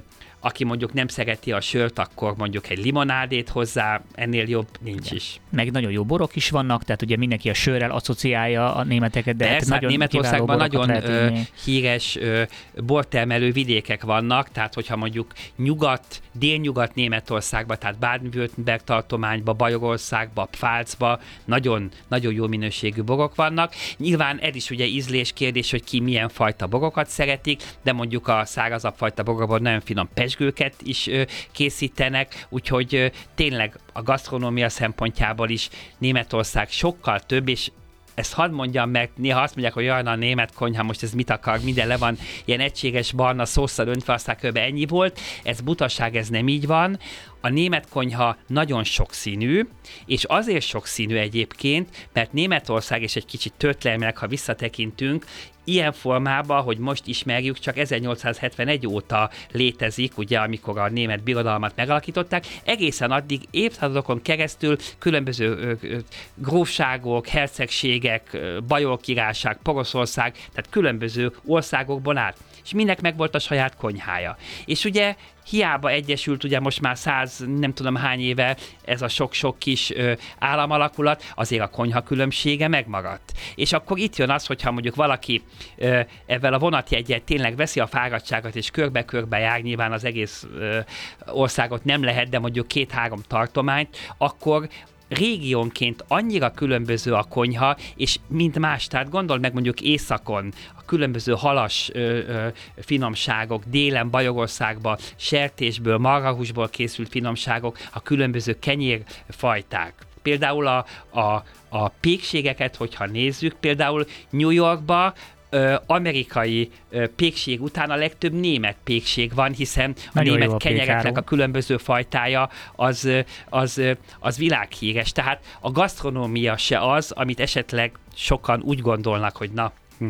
aki mondjuk nem szereti a sört, akkor mondjuk egy limonádét hozzá, ennél jobb nincs Igen. is. Meg nagyon jó borok is vannak, tehát ugye mindenki a sörrel asszociálja a németeket, de Persze, hát nagyon Németországban nagyon ö, híres ö, bortermelő vidékek vannak, tehát hogyha mondjuk nyugat, délnyugat Németországba, tehát Baden-Württemberg tartományba, Bajorországba, Pfalzba nagyon, nagyon jó minőségű borok vannak. Nyilván ez is ugye ízlés kérdés, hogy ki milyen fajta borokat szeretik, de mondjuk a szárazabb fajta borokból nagyon finom pesgőket is készítenek, úgyhogy tényleg a gasztronómia szempontjából is Németország sokkal több, és ezt hadd mondjam meg, néha azt mondják, hogy jaj, a német konyha, most ez mit akar, minden le van ilyen egységes barna szószal öntve, aztán kb. ennyi volt. Ez butaság, ez nem így van. A német konyha nagyon sokszínű, és azért sokszínű egyébként, mert Németország, és egy kicsit történelmileg, ha visszatekintünk, ilyen formában, hogy most ismerjük, csak 1871 óta létezik, ugye, amikor a német birodalmat megalakították, egészen addig évszázadokon keresztül különböző ö, ö, grófságok, hercegségek, bajor királyság, Poroszország, tehát különböző országokból állt. És mindnek meg volt a saját konyhája. És ugye hiába egyesült ugye most már száz, nem tudom hány éve ez a sok-sok kis ö, államalakulat, azért a konyha különbsége megmaradt. És akkor itt jön az, hogyha mondjuk valaki ö, ezzel a vonatjegyet tényleg veszi a fáradtságot és körbe-körbe jár, nyilván az egész ö, országot nem lehet, de mondjuk két-három tartományt, akkor régiónként annyira különböző a konyha, és mint más, tehát gondol meg mondjuk északon a különböző halas ö, ö, finomságok, délen Bajorországban sertésből, marhahúsból készült finomságok, a különböző kenyérfajták. Például a, a, a pékségeket, hogyha nézzük, például New Yorkba ö, amerikai ö, pékség után a legtöbb német pékség van, hiszen a Nagyon német kenyereknek a különböző fajtája az, az, az világhíres. Tehát a gasztronómia se az, amit esetleg sokan úgy gondolnak, hogy na, hm,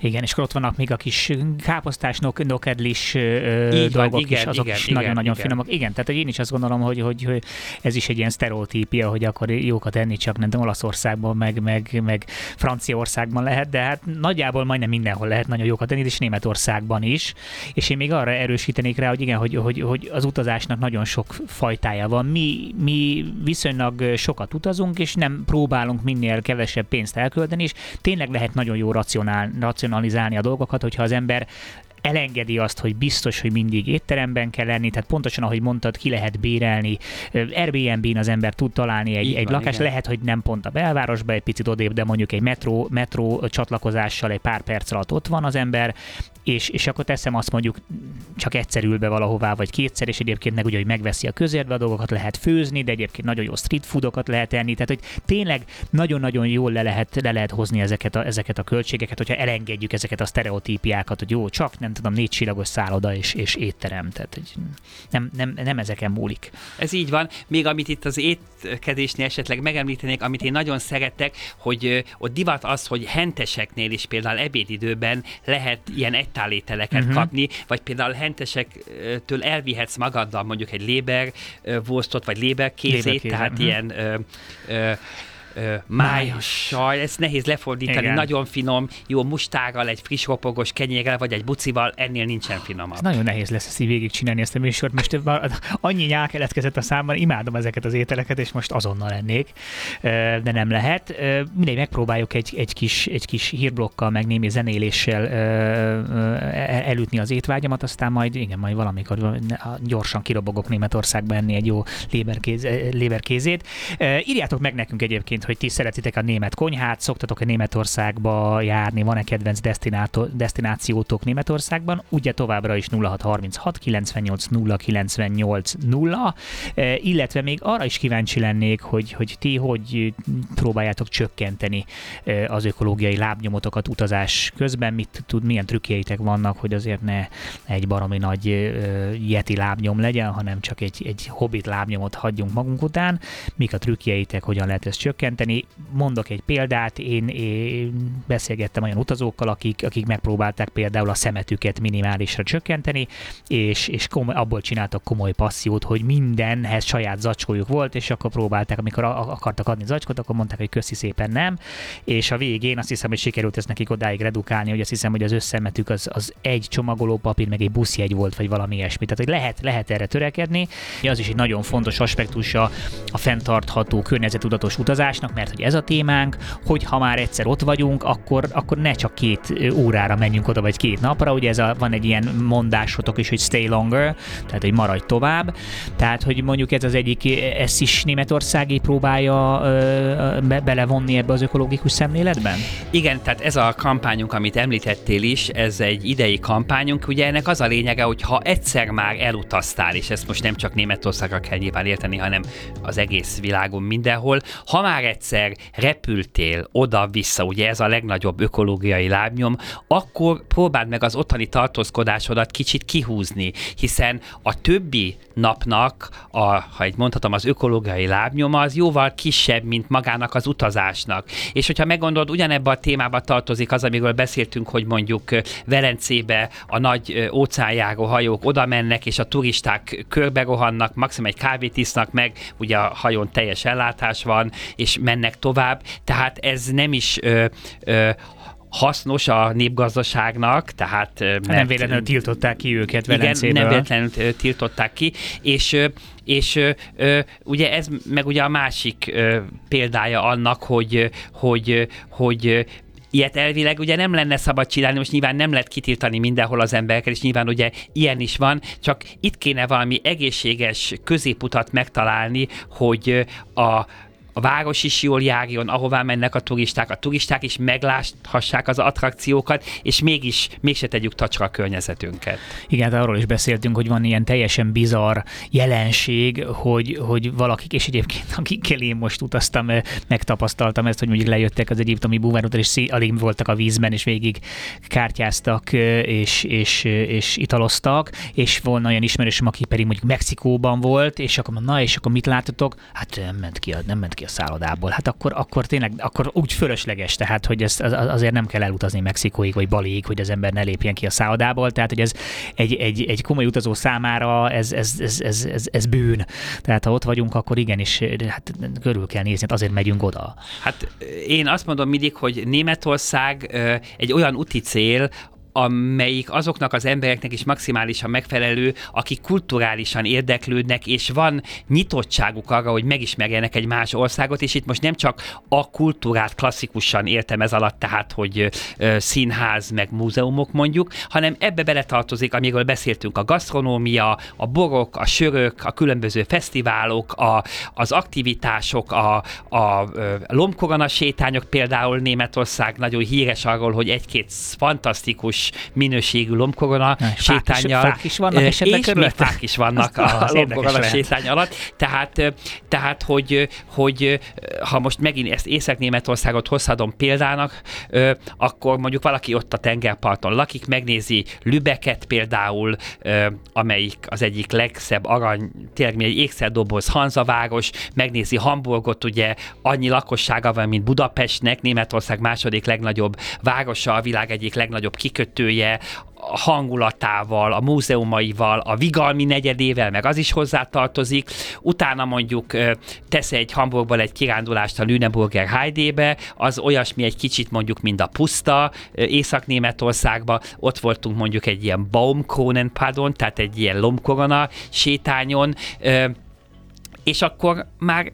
igen, és akkor ott vannak még a kis káposztás nok- nokedlis dolgok van, igen, is, azok igen, is nagyon-nagyon finomak. Igen, tehát én is azt gondolom, hogy, hogy, hogy ez is egy ilyen sztereotípia, hogy akkor jókat enni csak nem Olaszországban, meg, meg, meg Franciaországban lehet, de hát nagyjából majdnem mindenhol lehet nagyon jókat enni, és Németországban is. És én még arra erősítenék rá, hogy igen, hogy, hogy, hogy az utazásnak nagyon sok fajtája van. Mi, mi viszonylag sokat utazunk, és nem próbálunk minél kevesebb pénzt elkölteni, és tényleg lehet nagyon jó racionál, racionalizálni a dolgokat, hogyha az ember elengedi azt, hogy biztos, hogy mindig étteremben kell lenni, tehát pontosan ahogy mondtad, ki lehet bérelni. Airbnb-n az ember tud találni egy, egy lakást, lehet, hogy nem pont a belvárosba, egy picit odébb, de mondjuk egy metró, metró csatlakozással egy pár perc alatt ott van az ember, és, és akkor teszem azt mondjuk csak egyszer ül be valahová, vagy kétszer, és egyébként meg ugye, hogy megveszi a közérbe a dolgokat, lehet főzni, de egyébként nagyon jó street foodokat lehet enni, tehát hogy tényleg nagyon-nagyon jól le lehet, le lehet hozni ezeket a, ezeket a költségeket, hogyha elengedjük ezeket a sztereotípiákat, hogy jó, csak nem tudom, négy csillagos szálloda és, és étterem, tehát hogy nem, nem, nem ezeken múlik. Ez így van, még amit itt az étkezésnél esetleg megemlítenék, amit én nagyon szeretek, hogy ott divat az, hogy henteseknél is például ebédidőben lehet ilyen egy tálételeket uh-huh. kapni, vagy például hentesektől elvihetsz magaddal mondjuk egy léber vosztot, vagy léber kézét, tehát uh-huh. ilyen ö, ö, májsaj, ezt nehéz lefordítani, Igen. nagyon finom, jó mustárral, egy friss ropogos kenyérrel, vagy egy bucival, ennél nincsen finomabb. Ez nagyon nehéz lesz ezt végig csinálni ezt a műsort. Most annyi nyál keletkezett a számban, imádom ezeket az ételeket, és most azonnal lennék, de nem lehet. Mindegy, megpróbáljuk egy, egy, kis, egy kis hírblokkal, meg némi zenéléssel e-, elütni az étvágyamat, aztán majd, igen, majd valamikor gyorsan kirobogok Németországba enni egy jó léberkéz, léberkézét. Írjátok meg nekünk egyébként, hogy ti szeretitek a német konyhát, szoktatok-e Németországba járni, van-e kedvenc destinációtok Németországban, ugye továbbra is 0636 98 0 98 0, illetve még arra is kíváncsi lennék, hogy, hogy ti hogy próbáljátok csökkenteni e, az ökológiai lábnyomotokat utazás közben, mit tud, milyen trükkjeitek vannak, hogy azért ne egy baromi nagy e, yeti lábnyom legyen, hanem csak egy, egy hobbit lábnyomot hagyjunk magunk után, mik a trükkjeitek, hogyan lehet ezt csökkenteni, csökkenteni. Mondok egy példát, én, én beszélgettem olyan utazókkal, akik, akik megpróbálták például a szemetüket minimálisra csökkenteni, és, és komoly, abból csináltak komoly passziót, hogy mindenhez saját zacskójuk volt, és akkor próbálták, amikor akartak adni zacskót, akkor mondták, hogy köszi szépen nem, és a végén azt hiszem, hogy sikerült ezt nekik odáig redukálni, hogy azt hiszem, hogy az összemetük az, az egy csomagoló papír, meg egy buszjegy volt, vagy valami ilyesmi. Tehát, hogy lehet, lehet erre törekedni. Az is egy nagyon fontos aspektusa a fenntartható környezetudatos utazás, adásnak, mert hogy ez a témánk, hogy ha már egyszer ott vagyunk, akkor, akkor ne csak két órára menjünk oda, vagy két napra, ugye ez a, van egy ilyen mondásotok is, hogy stay longer, tehát hogy maradj tovább. Tehát, hogy mondjuk ez az egyik, ezt is Németországi próbálja be, belevonni ebbe az ökológikus szemléletben? Igen, tehát ez a kampányunk, amit említettél is, ez egy idei kampányunk, ugye ennek az a lényege, hogy ha egyszer már elutaztál, és ezt most nem csak Németországra kell nyilván érteni, hanem az egész világon mindenhol, ha már egyszer repültél oda-vissza, ugye ez a legnagyobb ökológiai lábnyom, akkor próbáld meg az ottani tartózkodásodat kicsit kihúzni, hiszen a többi napnak, a, ha egy mondhatom, az ökológiai lábnyoma az jóval kisebb, mint magának az utazásnak. És hogyha meggondolod, ugyanebben a témába tartozik az, amiről beszéltünk, hogy mondjuk Velencébe a nagy óceánjáró hajók oda mennek, és a turisták körberohannak, maximum egy kávét isznak meg, ugye a hajón teljes ellátás van, és mennek tovább, tehát ez nem is ö, ö, hasznos a népgazdaságnak, tehát... Mert, nem véletlenül tiltották ki őket Velencéből. Igen, nem véletlenül tiltották ki, és és ö, ugye ez meg ugye a másik ö, példája annak, hogy, hogy, hogy ilyet elvileg ugye nem lenne szabad csinálni, most nyilván nem lehet kitiltani mindenhol az embereket, és nyilván ugye ilyen is van, csak itt kéne valami egészséges középutat megtalálni, hogy a, a város is jól járjon, ahová mennek a turisták, a turisták is megláthassák az attrakciókat, és mégis mégse tegyük tacsra a környezetünket. Igen, de hát arról is beszéltünk, hogy van ilyen teljesen bizarr jelenség, hogy, hogy valakik, és egyébként akikkel én most utaztam, eh, megtapasztaltam ezt, hogy mondjuk lejöttek az egyiptomi búvárútra, és alig voltak a vízben, és végig kártyáztak, eh, és, és, eh, és italoztak, és volna olyan ismerősöm, aki pedig mondjuk Mexikóban volt, és akkor na, és akkor mit látotok? Hát nem ment ki, nem ment ki a szállodából, hát akkor, akkor tényleg akkor úgy fölösleges, tehát hogy ez, az, azért nem kell elutazni Mexikóig vagy Baliig, hogy az ember ne lépjen ki a szállodából, tehát hogy ez egy, egy, egy komoly utazó számára ez, ez, ez, ez, ez, ez bűn. Tehát ha ott vagyunk, akkor igenis hát körül kell nézni, hát azért megyünk oda. Hát én azt mondom mindig, hogy Németország egy olyan úti cél, amelyik azoknak az embereknek is maximálisan megfelelő, akik kulturálisan érdeklődnek, és van nyitottságuk arra, hogy megismerjenek egy más országot, és itt most nem csak a kultúrát klasszikusan értem ez alatt, tehát, hogy színház, meg múzeumok mondjuk, hanem ebbe beletartozik, amiről beszéltünk, a gasztronómia, a borok, a sörök, a különböző fesztiválok, a, az aktivitások, a, a, a sétányok, például Németország nagyon híres arról, hogy egy-két fantasztikus minőségű lomkorona sétányjal. Fák is vannak esetleg és még fák is vannak a, a lomkorona sétány alatt. Tehát, tehát hogy, hogy ha most megint ezt Észak-Németországot hozhatom példának, akkor mondjuk valaki ott a tengerparton lakik, megnézi Lübeket például, amelyik az egyik legszebb arany, tényleg egy ékszerdoboz Hanzaváros, megnézi Hamburgot, ugye annyi lakossága van, mint Budapestnek, Németország második legnagyobb városa, a világ egyik legnagyobb kikötője, a hangulatával, a múzeumaival, a Vigalmi negyedével, meg az is hozzátartozik. Utána mondjuk tesz egy Hamburgból egy kirándulást a Lüneburger Heidébe, az olyasmi egy kicsit mondjuk, mint a puszta Észak-Németországba. Ott voltunk mondjuk egy ilyen Baumkronen, pardon, tehát egy ilyen lomkorona sétányon, és akkor már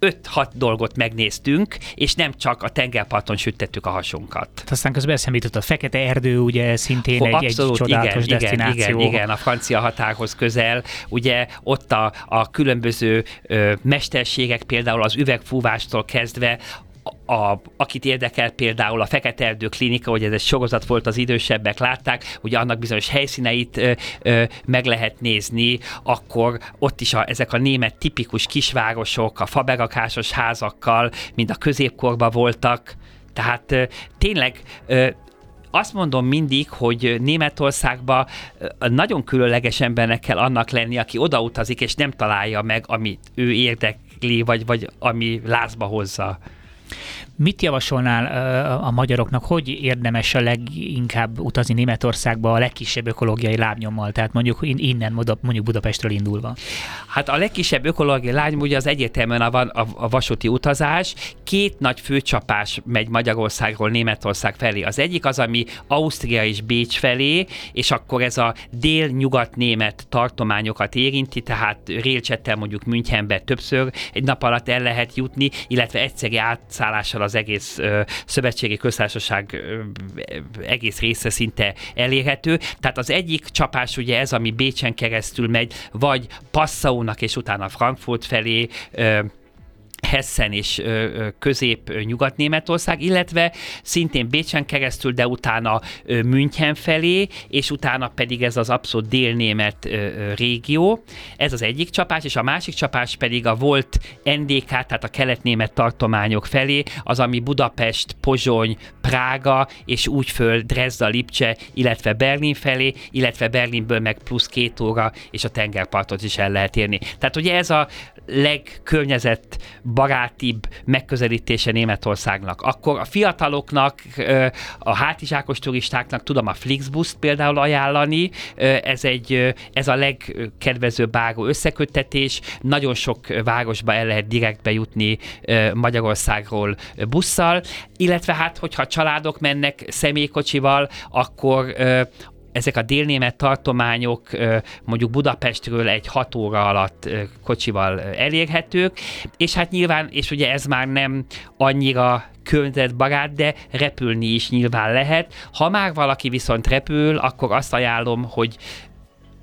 5-6 dolgot megnéztünk, és nem csak a tengerparton süttettük a hasunkat. Aztán közben eszembe jutott a Fekete Erdő, ugye szintén Ho, egy, abszolút, egy csodálatos igen, destináció. Igen, igen, a francia határhoz közel, ugye ott a, a különböző ö, mesterségek, például az üvegfúvástól kezdve a, akit érdekel például a Fekete Erdő Klinika, hogy ez egy sorozat volt, az idősebbek látták, hogy annak bizonyos helyszíneit ö, ö, meg lehet nézni, akkor ott is a, ezek a német tipikus kisvárosok, a faberakásos házakkal, mind a középkorban voltak, tehát ö, tényleg ö, azt mondom mindig, hogy Németországban nagyon különleges embernek kell annak lenni, aki odautazik, és nem találja meg, amit ő érdekli, vagy, vagy ami lázba hozza. Mit javasolnál a magyaroknak, hogy érdemes a leginkább utazni Németországba a legkisebb ökológiai lábnyommal, tehát mondjuk innen, mondjuk Budapestről indulva? Hát a legkisebb ökológiai lábnyom ugye az egyértelműen a, a, a vasúti utazás. Két nagy főcsapás megy Magyarországról Németország felé. Az egyik az, ami Ausztria és Bécs felé, és akkor ez a dél-nyugat-német tartományokat érinti, tehát Rélcsettel mondjuk Münchenbe többször egy nap alatt el lehet jutni, illetve egyszerű átszállással az egész szövetségi köztársaság egész része szinte elérhető. Tehát az egyik csapás ugye ez, ami Bécsen keresztül megy, vagy Passaónak és utána Frankfurt felé Hessen és közép-nyugat-németország, illetve szintén Bécsen keresztül, de utána München felé, és utána pedig ez az abszolút délnémet régió. Ez az egyik csapás, és a másik csapás pedig a volt NDK, tehát a keletnémet tartományok felé, az, ami Budapest, Pozsony, Prága, és úgy föl Dresda, Lipcse, illetve Berlin felé, illetve Berlinből meg plusz két óra, és a tengerpartot is el lehet érni. Tehát ugye ez a legkörnyezet barátibb megközelítése Németországnak. Akkor a fiataloknak, a hátizsákos turistáknak tudom a Flixbus például ajánlani, ez, egy, ez a legkedvezőbb ágó összeköttetés, nagyon sok városba el lehet direkt bejutni Magyarországról busszal, illetve hát, hogyha családok mennek személykocsival, akkor ezek a délnémet tartományok mondjuk Budapestről egy hat óra alatt kocsival elérhetők, és hát nyilván, és ugye ez már nem annyira környezetbarát, de repülni is nyilván lehet. Ha már valaki viszont repül, akkor azt ajánlom, hogy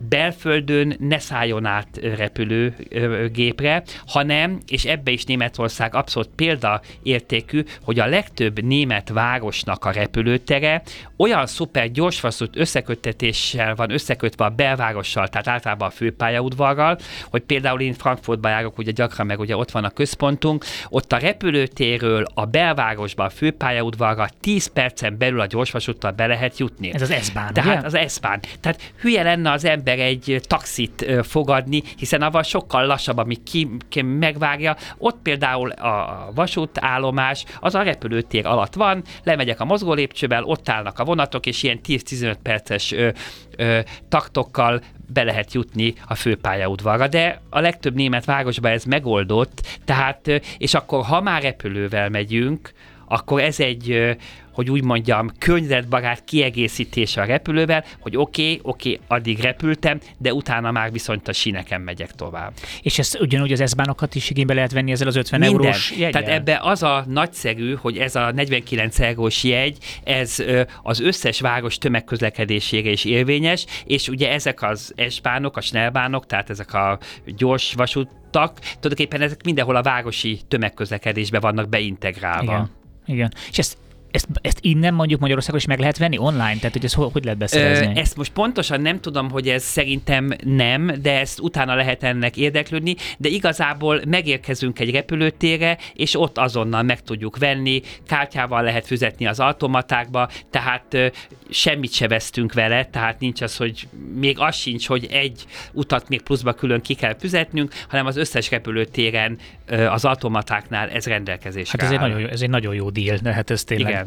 belföldön ne szálljon át repülőgépre, hanem, és ebbe is Németország abszolút példaértékű, hogy a legtöbb német városnak a repülőtere olyan szuper gyorsvaszút összeköttetéssel van összekötve a belvárossal, tehát általában a főpályaudvarral, hogy például én Frankfurtba járok, ugye gyakran meg ugye ott van a központunk, ott a repülőtérről a belvárosba, a főpályaudvarra 10 percen belül a gyorsvasúttal be lehet jutni. Ez az S-bán, Tehát ugye? az S-bán. Tehát hülye lenne az ember egy taxit fogadni, hiszen avval sokkal lassabb, ami ki, ki megvágja. Ott például a vasútállomás az a repülőtér alatt van, lemegyek a mozgó lépcsővel, ott állnak a vonatok, és ilyen 10-15 perces ö, ö, taktokkal be lehet jutni a főpályaudvarra, de a legtöbb német városban ez megoldott, tehát, és akkor ha már repülővel megyünk, akkor ez egy hogy úgy mondjam, környezetbarát kiegészítése a repülővel, hogy oké, okay, oké, okay, addig repültem, de utána már viszont a síneken megyek tovább. És ezt ugyanúgy az S-bánokat is igénybe lehet venni ezzel az 50 Minden. eurós jegyel? Tehát ebbe az a nagyszerű, hogy ez a 49 eurós jegy, ez az összes város tömegközlekedésére is érvényes, és ugye ezek az S-bánok, a snellbánok, tehát ezek a gyors vasút tulajdonképpen ezek mindenhol a városi tömegközlekedésbe vannak beintegrálva. Igen. Igen. És ezt ezt, ezt innen mondjuk Magyarországon is meg lehet venni online? Tehát, hogy ez hogy, hogy lehet beszerezni? Ezt most pontosan nem tudom, hogy ez szerintem nem, de ezt utána lehet ennek érdeklődni, de igazából megérkezünk egy repülőtérre, és ott azonnal meg tudjuk venni, kártyával lehet fizetni az automatákba, tehát ö, semmit se vesztünk vele, tehát nincs az, hogy még az sincs, hogy egy utat még pluszba külön ki kell fizetnünk, hanem az összes repülőtéren ö, az automatáknál ez rendelkezésre Hát ez egy, áll. nagyon, jó- ez egy nagyon jó deal, de hát ez tényleg, Igen.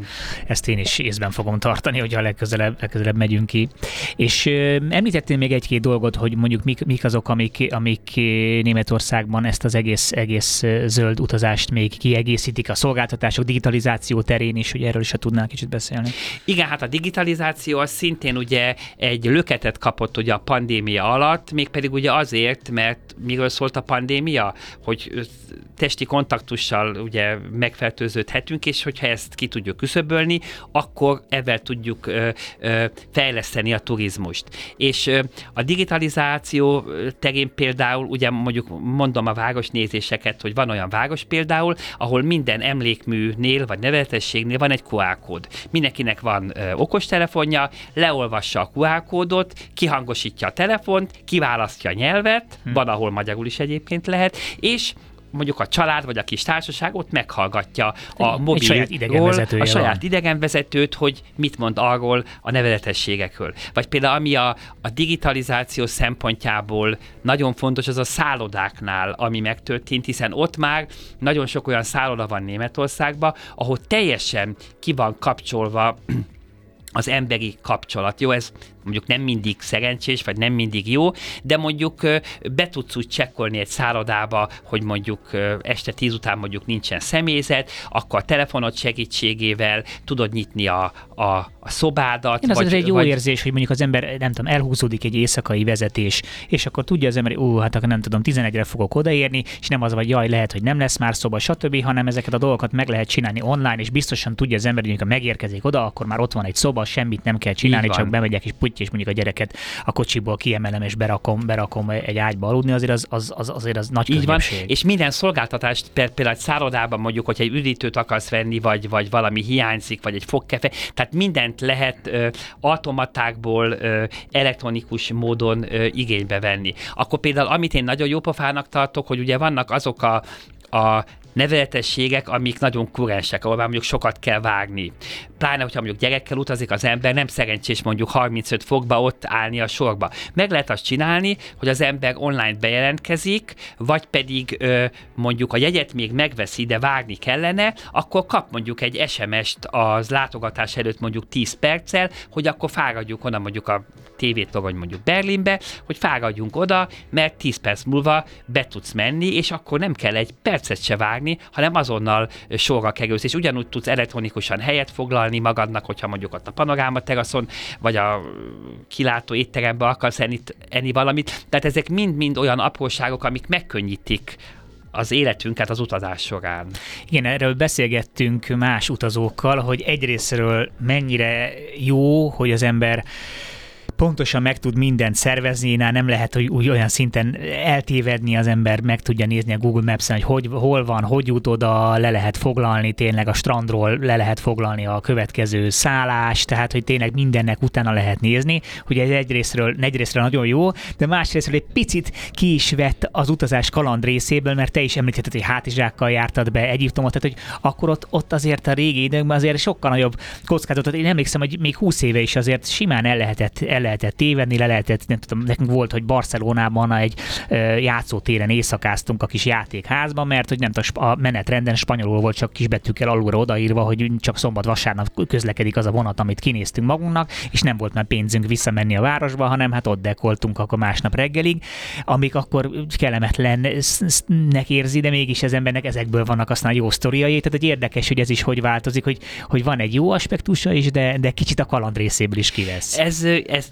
Ezt én is észben fogom tartani, hogyha legközelebb, legközelebb megyünk ki. És említettél még egy-két dolgot, hogy mondjuk mik, mik azok, amik, amik Németországban ezt az egész, egész zöld utazást még kiegészítik a szolgáltatások digitalizáció terén is, hogy erről is tudnál kicsit beszélni. Igen, hát a digitalizáció az szintén ugye egy löketet kapott ugye a pandémia alatt, mégpedig ugye azért, mert miről szólt a pandémia? Hogy testi kontaktussal ugye megfertőződhetünk, és hogyha ezt ki tudjuk küszöbölni, akkor ebben tudjuk ö, ö, fejleszteni a turizmust. És ö, a digitalizáció terén például, ugye mondjuk mondom a városnézéseket, hogy van olyan város például, ahol minden emlékműnél vagy nevezetességnél van egy QR kód. Mindenkinek van ö, okostelefonja, leolvassa a QR kódot, kihangosítja a telefont, kiválasztja a nyelvet, hm. van, ahol magyarul is egyébként lehet, és mondjuk a család vagy a kis társaság ott meghallgatja a mobil saját idegenvezetője a saját van. idegenvezetőt, hogy mit mond arról a nevezetességekről. Vagy például ami a, a digitalizáció szempontjából nagyon fontos, az a szállodáknál, ami megtörtént, hiszen ott már nagyon sok olyan szálloda van Németországban, ahol teljesen ki van kapcsolva az emberi kapcsolat. Jó, ez mondjuk nem mindig szerencsés, vagy nem mindig jó, de mondjuk be tudsz úgy csekkolni egy szállodába, hogy mondjuk este tíz után mondjuk nincsen személyzet, akkor a telefonod segítségével tudod nyitni a, a, a szobádat. Igen, az, egy jó vagy... érzés, hogy mondjuk az ember, nem tudom, elhúzódik egy éjszakai vezetés, és akkor tudja az ember, hogy ó, hát akkor nem tudom, 11-re fogok odaérni, és nem az, vagy jaj, lehet, hogy nem lesz már szoba, stb., hanem ezeket a dolgokat meg lehet csinálni online, és biztosan tudja az ember, hogy amikor megérkezik oda, akkor már ott van egy szoba, semmit nem kell csinálni, csak bemegyek és puty, és mondjuk a gyereket a kocsiból kiemelem, és berakom, berakom egy ágyba aludni, azért az, az, az azért az nagy Így van, és minden szolgáltatást, például egy szállodában mondjuk, hogyha egy üdítőt akarsz venni, vagy, vagy valami hiányzik, vagy egy fogkefe, tehát mindent lehet ö, automatákból ö, elektronikus módon ö, igénybe venni. Akkor például, amit én nagyon jó pofának tartok, hogy ugye vannak azok a, a neveletességek, amik nagyon kurensek, ahol már mondjuk sokat kell vágni. Pláne, hogyha mondjuk gyerekkel utazik az ember, nem szerencsés mondjuk 35 fokba ott állni a sorba. Meg lehet azt csinálni, hogy az ember online bejelentkezik, vagy pedig ö, mondjuk a jegyet még megveszi, de vágni kellene, akkor kap mondjuk egy SMS-t az látogatás előtt mondjuk 10 perccel, hogy akkor fáradjunk oda mondjuk a tévétorony mondjuk Berlinbe, hogy fáradjunk oda, mert 10 perc múlva be tudsz menni, és akkor nem kell egy percet se vágni, hanem azonnal sorra kerülsz, és ugyanúgy tudsz elektronikusan helyet foglalni magadnak, hogyha mondjuk ott a panoráma teraszon, vagy a kilátó étterembe akarsz enni, enni valamit. Tehát ezek mind-mind olyan apróságok, amik megkönnyítik az életünket az utazás során. Igen, erről beszélgettünk más utazókkal, hogy egyrésztről mennyire jó, hogy az ember pontosan meg tud mindent szervezni, nál nem lehet, hogy úgy olyan szinten eltévedni az ember, meg tudja nézni a Google Maps-en, hogy, hogy hol van, hogy jut oda, le lehet foglalni tényleg a strandról, le lehet foglalni a következő szállás, tehát hogy tényleg mindennek utána lehet nézni, hogy ez egyrésztről, egyrésztről nagyon jó, de másrésztről egy picit ki is vett az utazás kaland részéből, mert te is említetted, hogy hátizsákkal jártad be Egyiptomot, tehát hogy akkor ott, ott azért a régi időkben azért sokkal nagyobb kockázatot. Én emlékszem, hogy még 20 éve is azért simán el lehetett, el lehetett tévedni, le lehetett, nem tudom, nekünk volt, hogy Barcelonában egy játszótéren éjszakáztunk a kis játékházban, mert hogy nem tudom, a menetrenden spanyolul volt csak kisbetűkkel alulra odaírva, hogy csak szombat-vasárnap közlekedik az a vonat, amit kinéztünk magunknak, és nem volt már pénzünk visszamenni a városba, hanem hát ott dekoltunk akkor másnap reggelig, amik akkor kellemetlennek érzi, de mégis az embernek ezekből vannak aztán jó sztoriai, tehát egy érdekes, hogy ez is hogy változik, hogy, hogy van egy jó aspektusa is, de, de kicsit a kaland részéből is kivesz. Ez, ez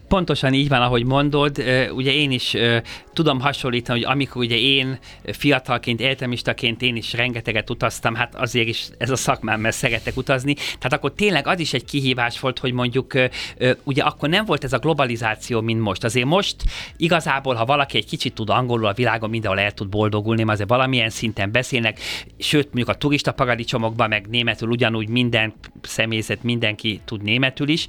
pontosan így van, ahogy mondod. Ugye én is tudom hasonlítani, hogy amikor ugye én fiatalként, egyetemistaként én is rengeteget utaztam, hát azért is ez a szakmám, mert szeretek utazni. Tehát akkor tényleg az is egy kihívás volt, hogy mondjuk ugye akkor nem volt ez a globalizáció, mint most. Azért most igazából, ha valaki egy kicsit tud angolul a világon, mindenhol el tud boldogulni, azért valamilyen szinten beszélnek, sőt, mondjuk a turista paradicsomokban, meg németül ugyanúgy minden személyzet, mindenki tud németül is.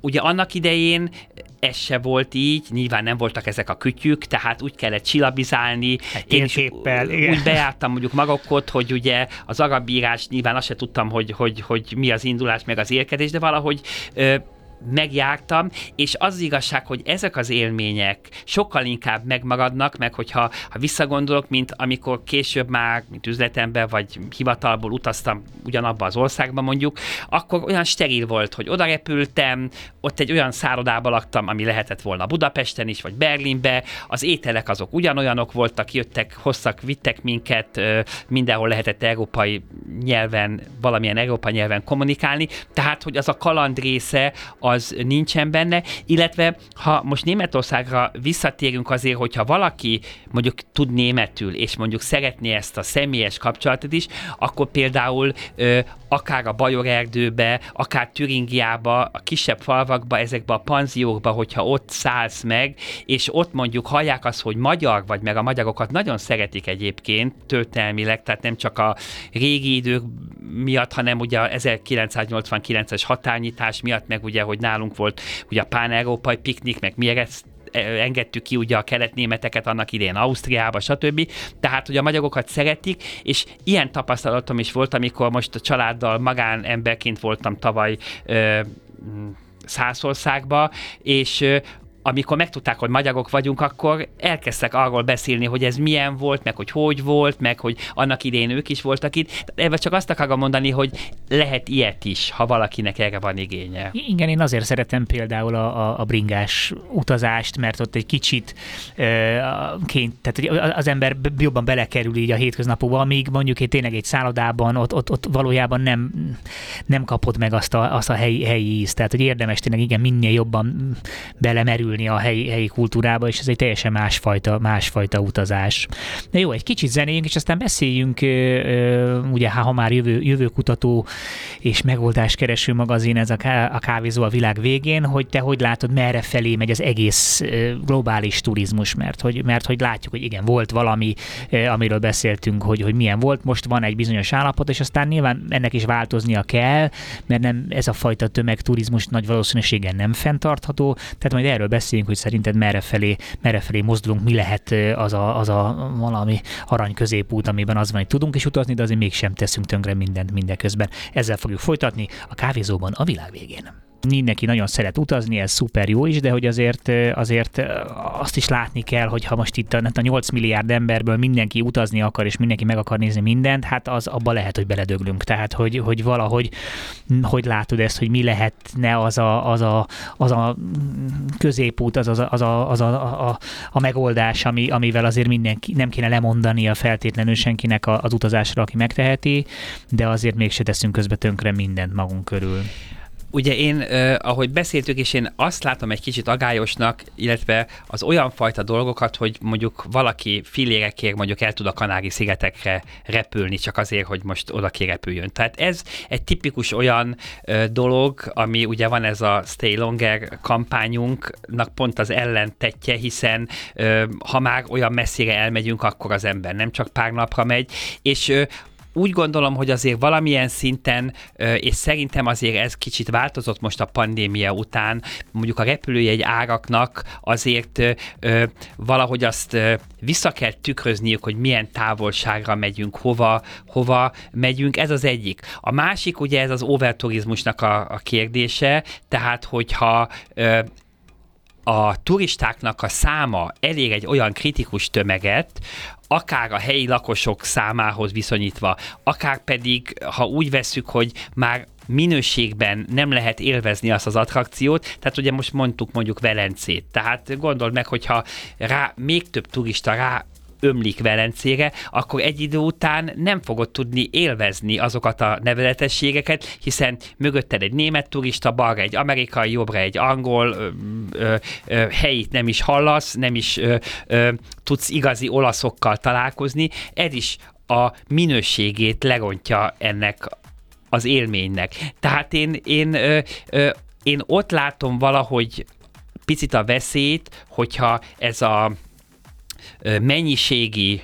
Ugye annak idején ez se volt így, nyilván nem voltak ezek a kütyük, tehát úgy kellett csillabizálni. Én is úgy bejártam mondjuk magokot, hogy ugye az arabírás, nyilván azt se tudtam, hogy, hogy, hogy mi az indulás, meg az érkedés, de valahogy ö, megjártam, és az, az igazság, hogy ezek az élmények sokkal inkább megmaradnak, meg hogyha ha visszagondolok, mint amikor később már, mint üzletember vagy hivatalból utaztam ugyanabba az országba mondjuk, akkor olyan steril volt, hogy oda repültem, ott egy olyan szállodába laktam, ami lehetett volna Budapesten is, vagy Berlinbe, az ételek azok ugyanolyanok voltak, jöttek, hosszak, vittek minket, mindenhol lehetett európai nyelven, valamilyen európai nyelven kommunikálni, tehát, hogy az a kaland része, az nincsen benne, illetve ha most Németországra visszatérünk azért, hogyha valaki mondjuk tud németül, és mondjuk szeretné ezt a személyes kapcsolatot is, akkor például ö, akár a Bajor erdőbe, akár Türingiába, a kisebb falvakba, ezekbe a panziókba, hogyha ott szállsz meg, és ott mondjuk hallják azt, hogy magyar vagy, meg a magyarokat nagyon szeretik egyébként történelmileg, tehát nem csak a régi idők miatt, hanem ugye a 1989-es határnyitás miatt, meg ugye, hogy nálunk volt ugye a pán-európai piknik, meg mi engedtük ki ugye a keletnémeteket annak idén Ausztriába, stb. Tehát, hogy a magyarokat szeretik, és ilyen tapasztalatom is volt, amikor most a családdal magánemberként voltam tavaly ö, Szászországba, és amikor megtudták, hogy magyarok vagyunk, akkor elkezdtek arról beszélni, hogy ez milyen volt, meg hogy hogy volt, meg hogy annak idén ők is voltak itt. Ebben csak azt akarom mondani, hogy lehet ilyet is, ha valakinek erre van igénye. Igen, én azért szeretem például a, a, a bringás utazást, mert ott egy kicsit uh, ként, tehát az ember jobban belekerül így a hétköznapokba, amíg mondjuk egy tényleg egy szállodában ott, ott, ott valójában nem, nem kapod meg azt a, azt a helyi, helyi ízt. Tehát, hogy érdemes tényleg igen minél jobban belemerül bekerülni a helyi, helyi kultúrába, és ez egy teljesen másfajta, másfajta utazás. De jó, egy kicsit zenéjünk, és aztán beszéljünk, ugye ha már jövő, jövőkutató és megoldáskereső magazin, ez a, kávézó a világ végén, hogy te hogy látod, merre felé megy az egész globális turizmus, mert hogy, mert hogy látjuk, hogy igen, volt valami, amiről beszéltünk, hogy, hogy milyen volt, most van egy bizonyos állapot, és aztán nyilván ennek is változnia kell, mert nem ez a fajta tömegturizmus nagy valószínűséggel nem fenntartható, tehát majd erről beszéljünk, hogy szerinted merre felé, merre felé mozdulunk, mi lehet az a, az a valami arany középút, amiben az van, hogy tudunk is utazni, de azért mégsem teszünk tönkre mindent mindeközben. Ezzel fogjuk folytatni a kávézóban a világ végén mindenki nagyon szeret utazni, ez szuper jó is, de hogy azért, azért azt is látni kell, hogy ha most itt a, a 8 milliárd emberből mindenki utazni akar, és mindenki meg akar nézni mindent, hát az abba lehet, hogy beledöglünk. Tehát, hogy, hogy valahogy, hogy látod ezt, hogy mi lehetne az a, az a, az a középút, az, az, a, az, a, az a, a, a megoldás, ami, amivel azért mindenki nem kéne a feltétlenül senkinek az utazásra, aki megteheti, de azért mégse teszünk közbe tönkre mindent magunk körül. Ugye én, ahogy beszéltük, és én azt látom egy kicsit agályosnak, illetve az olyan fajta dolgokat, hogy mondjuk valaki filérekért mondjuk el tud a Kanári-szigetekre repülni, csak azért, hogy most oda kirepüljön. Tehát ez egy tipikus olyan dolog, ami ugye van ez a Stay Longer kampányunknak pont az ellentetje, hiszen ha már olyan messzire elmegyünk, akkor az ember nem csak pár napra megy, és úgy gondolom, hogy azért valamilyen szinten, és szerintem azért ez kicsit változott most a pandémia után, mondjuk a repülőjegy áraknak azért valahogy azt vissza kell tükrözniük, hogy milyen távolságra megyünk, hova, hova megyünk, ez az egyik. A másik ugye ez az overturizmusnak a, a kérdése, tehát hogyha a turistáknak a száma elég egy olyan kritikus tömeget, akár a helyi lakosok számához viszonyítva, akár pedig, ha úgy vesszük, hogy már minőségben nem lehet élvezni azt az attrakciót, tehát ugye most mondtuk mondjuk Velencét, tehát gondold meg, hogyha rá még több turista rá ömlik Velencére, akkor egy idő után nem fogod tudni élvezni azokat a neveletességeket, hiszen mögötted egy német turista, balra egy amerikai, jobbra egy angol, ö, ö, ö, helyit nem is hallasz, nem is ö, ö, tudsz igazi olaszokkal találkozni. Ez is a minőségét lerontja ennek az élménynek. Tehát én, én, ö, ö, én ott látom valahogy picit a veszélyt, hogyha ez a mennyiségi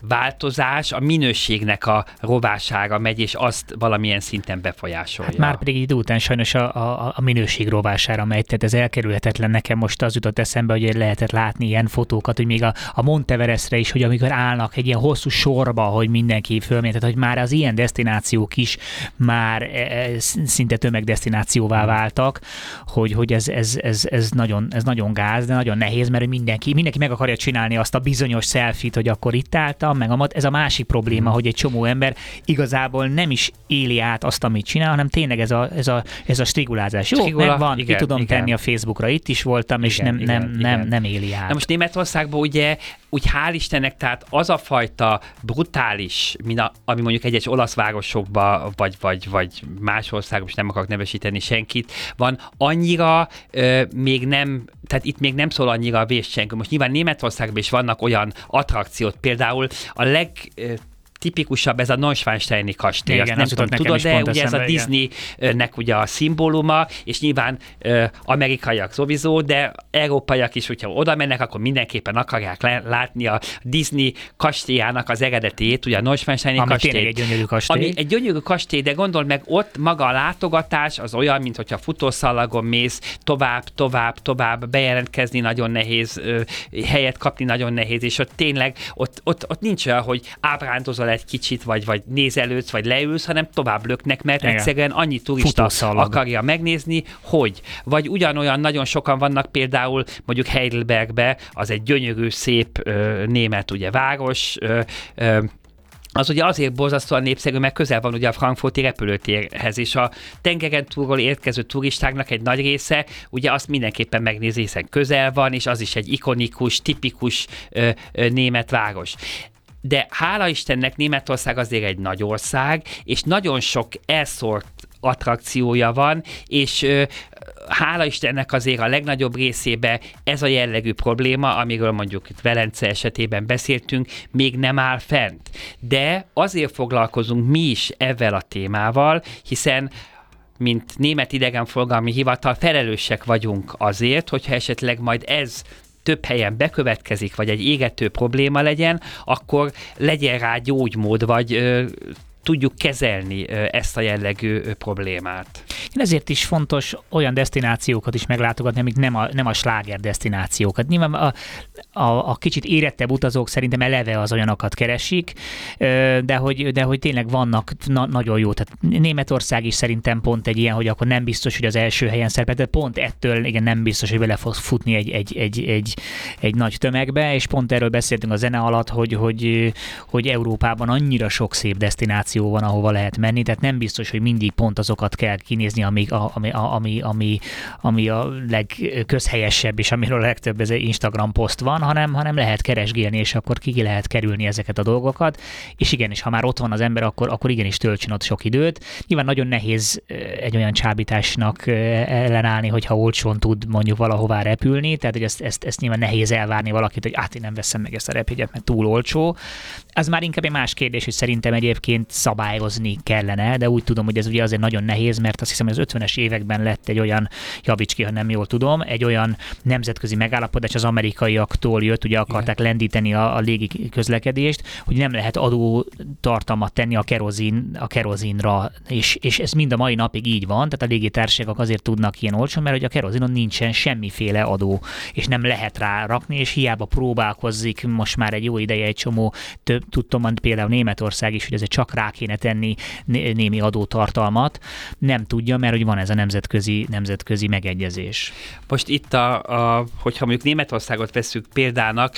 változás a minőségnek a rovására megy, és azt valamilyen szinten befolyásolja. Hát már pedig idő után sajnos a, a, a minőség rovására megy, tehát ez elkerülhetetlen. Nekem most az jutott eszembe, hogy lehetett látni ilyen fotókat, hogy még a, a Monteverestre is, hogy amikor állnak egy ilyen hosszú sorba, hogy mindenki fölmegy, tehát hogy már az ilyen destinációk is már e, e, szinte tömegdestinációvá hmm. váltak, hogy, hogy ez, ez, ez, ez, nagyon, ez nagyon gáz, de nagyon nehéz, mert mindenki, mindenki meg akarja csinálni azt a bizonyos selfit, hogy akkor itt álltam, meg a mat, ez a másik probléma, mm. hogy egy csomó ember igazából nem is éli át azt, amit csinál, hanem tényleg ez a, ez a, ez a strigulázás. Jó, Strigula, megvan, igen, ki tudom igen. tenni a Facebookra, itt is voltam, igen, és nem, igen, nem, igen. nem, nem éli át. Na most Németországban ugye úgy hál' Istennek, tehát az a fajta brutális, mint a, ami mondjuk egyes olasz városokban, vagy, vagy, vagy más országban, nem akarok nevesíteni senkit, van annyira ö, még nem, tehát itt még nem szól annyira a vészcsengő. Most nyilván Németországban is vannak olyan attrakciót, például a leg tipikusabb ez a Neuschwansteini kastély. Igen, Azt nem tudom, tudod, de ugye ez a Disneynek ugye a szimbóluma, és nyilván ö, amerikaiak szovizó, de európaiak is, hogyha oda mennek, akkor mindenképpen akarják látni a Disney kastélyának az eredetét, ugye a Neuschwansteini ami kastély. egy gyönyörű kastély. Ami egy gyönyörű kastély, de gondol meg ott maga a látogatás az olyan, mint hogyha futószalagon mész, tovább, tovább, tovább, bejelentkezni nagyon nehéz, ö, helyet kapni nagyon nehéz, és ott tényleg, ott, ott, ott nincs olyan, hogy ábrándozol egy kicsit, vagy, vagy nézelődsz, vagy leülsz, hanem tovább löknek, mert Igen. egyszerűen annyi turista Futószalag. akarja megnézni, hogy. Vagy ugyanolyan nagyon sokan vannak például mondjuk Heidelbergbe, az egy gyönyörű, szép ö, német ugye város, ö, ö, az ugye azért borzasztóan népszerű, mert közel van ugye a frankfurti repülőtérhez, és a tengeren túlról érkező turistáknak egy nagy része ugye azt mindenképpen megnézi, hiszen közel van, és az is egy ikonikus, tipikus ö, ö, német város de hála Istennek Németország azért egy nagy ország, és nagyon sok elszórt attrakciója van, és hála Istennek azért a legnagyobb részébe ez a jellegű probléma, amiről mondjuk itt Velence esetében beszéltünk, még nem áll fent. De azért foglalkozunk mi is ezzel a témával, hiszen mint Német Idegenforgalmi Hivatal felelősek vagyunk azért, hogyha esetleg majd ez több helyen bekövetkezik, vagy egy égető probléma legyen, akkor legyen rá gyógymód, vagy tudjuk kezelni ezt a jellegű problémát. Ezért is fontos olyan destinációkat is meglátogatni, amik nem a, nem a sláger destinációkat. Nyilván a, a, a kicsit érettebb utazók szerintem eleve az olyanokat keresik, de hogy, de hogy tényleg vannak na, nagyon jó. Tehát Németország is szerintem pont egy ilyen, hogy akkor nem biztos, hogy az első helyen szerepel, de pont ettől igen, nem biztos, hogy bele fog futni egy, egy, egy, egy, egy nagy tömegbe, és pont erről beszéltünk a zene alatt, hogy, hogy, hogy Európában annyira sok szép destináció van, ahova lehet menni, tehát nem biztos, hogy mindig pont azokat kell kinézni, ami, ami, ami, ami, ami a legközhelyesebb, és amiről a legtöbb ez Instagram poszt van, hanem, hanem lehet keresgélni, és akkor ki lehet kerülni ezeket a dolgokat. És igenis, ha már ott van az ember, akkor, akkor igenis töltsön ott sok időt. Nyilván nagyon nehéz egy olyan csábításnak ellenállni, hogyha olcsón tud mondjuk valahová repülni, tehát hogy ezt, ezt, ezt nyilván nehéz elvárni valakit, hogy át én nem veszem meg ezt a repjegyet, mert túl olcsó. Ez már inkább egy más kérdés, hogy szerintem egyébként szabályozni kellene, de úgy tudom, hogy ez ugye azért nagyon nehéz, mert azt hiszem, hogy az 50-es években lett egy olyan, javíts ki, ha nem jól tudom, egy olyan nemzetközi megállapodás az amerikaiaktól jött, ugye akarták Igen. lendíteni a, a légi közlekedést, hogy nem lehet adó tartalmat tenni a kerozin, a kerozinra, és, és ez mind a mai napig így van, tehát a légitársaságok azért tudnak ilyen olcsón, mert hogy a kerozinon nincsen semmiféle adó, és nem lehet rá rakni, és hiába próbálkozzik most már egy jó ideje egy csomó, több, tudtam, például Németország is, hogy ez csak rá rá kéne tenni némi adótartalmat, nem tudja, mert hogy van ez a nemzetközi, nemzetközi megegyezés. Most itt, a, a, hogyha mondjuk Németországot veszük példának,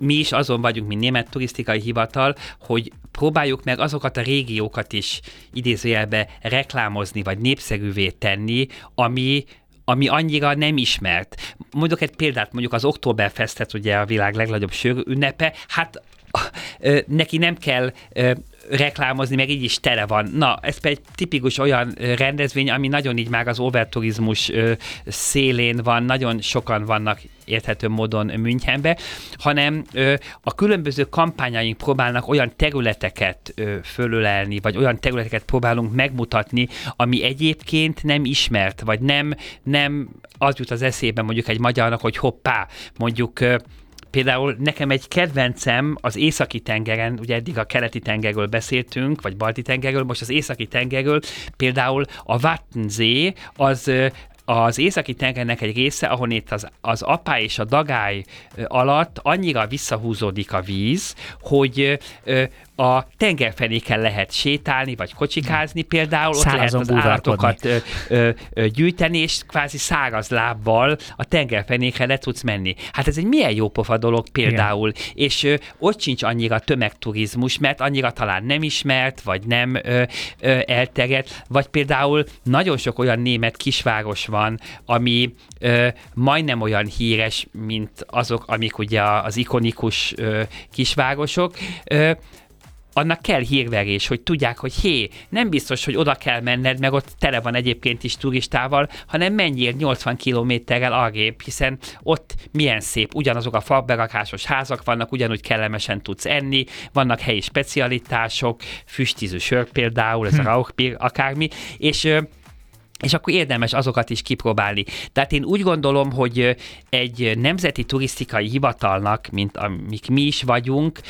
mi is azon vagyunk, mint Német Turisztikai Hivatal, hogy próbáljuk meg azokat a régiókat is idézőjelbe reklámozni, vagy népszerűvé tenni, ami ami annyira nem ismert. Mondok egy példát, mondjuk az Oktoberfestet, ugye a világ legnagyobb sör ünnepe, hát neki nem kell reklámozni, meg így is tele van. Na, ez egy tipikus olyan rendezvény, ami nagyon így már az overturizmus szélén van, nagyon sokan vannak érthető módon Münchenbe, hanem ö, a különböző kampányaink próbálnak olyan területeket ö, fölölelni, vagy olyan területeket próbálunk megmutatni, ami egyébként nem ismert, vagy nem, nem az jut az eszébe mondjuk egy magyarnak, hogy hoppá, mondjuk ö, Például nekem egy kedvencem az északi tengeren, ugye eddig a keleti tengerről beszéltünk, vagy balti tengerről, most az északi tengerről, például a Wattensee az az északi tengernek egy része, ahol itt az, az apá és a dagály alatt annyira visszahúzódik a víz, hogy a tengerfenéken lehet sétálni, vagy kocsikázni például, ott lehet az állatokat ö, ö, ö, gyűjteni, és kvázi száraz lábbal a tengerfenékre le tudsz menni. Hát ez egy milyen jó pofa dolog például, Igen. és ö, ott sincs annyira tömegturizmus, mert annyira talán nem ismert, vagy nem ö, ö, elterjedt, vagy például nagyon sok olyan német kisváros van, ami ö, majdnem olyan híres, mint azok, amik ugye az ikonikus ö, kisvárosok, ö, annak kell hírverés, hogy tudják, hogy hé, nem biztos, hogy oda kell menned, meg ott tele van egyébként is turistával, hanem menjél 80 kilométerrel arrébb, hiszen ott milyen szép, ugyanazok a faberakásos házak vannak, ugyanúgy kellemesen tudsz enni, vannak helyi specialitások, füstízű sör például, ez hm. a Rauchbier, akármi, és és akkor érdemes azokat is kipróbálni. Tehát én úgy gondolom, hogy egy nemzeti turisztikai hivatalnak, mint amik mi is vagyunk,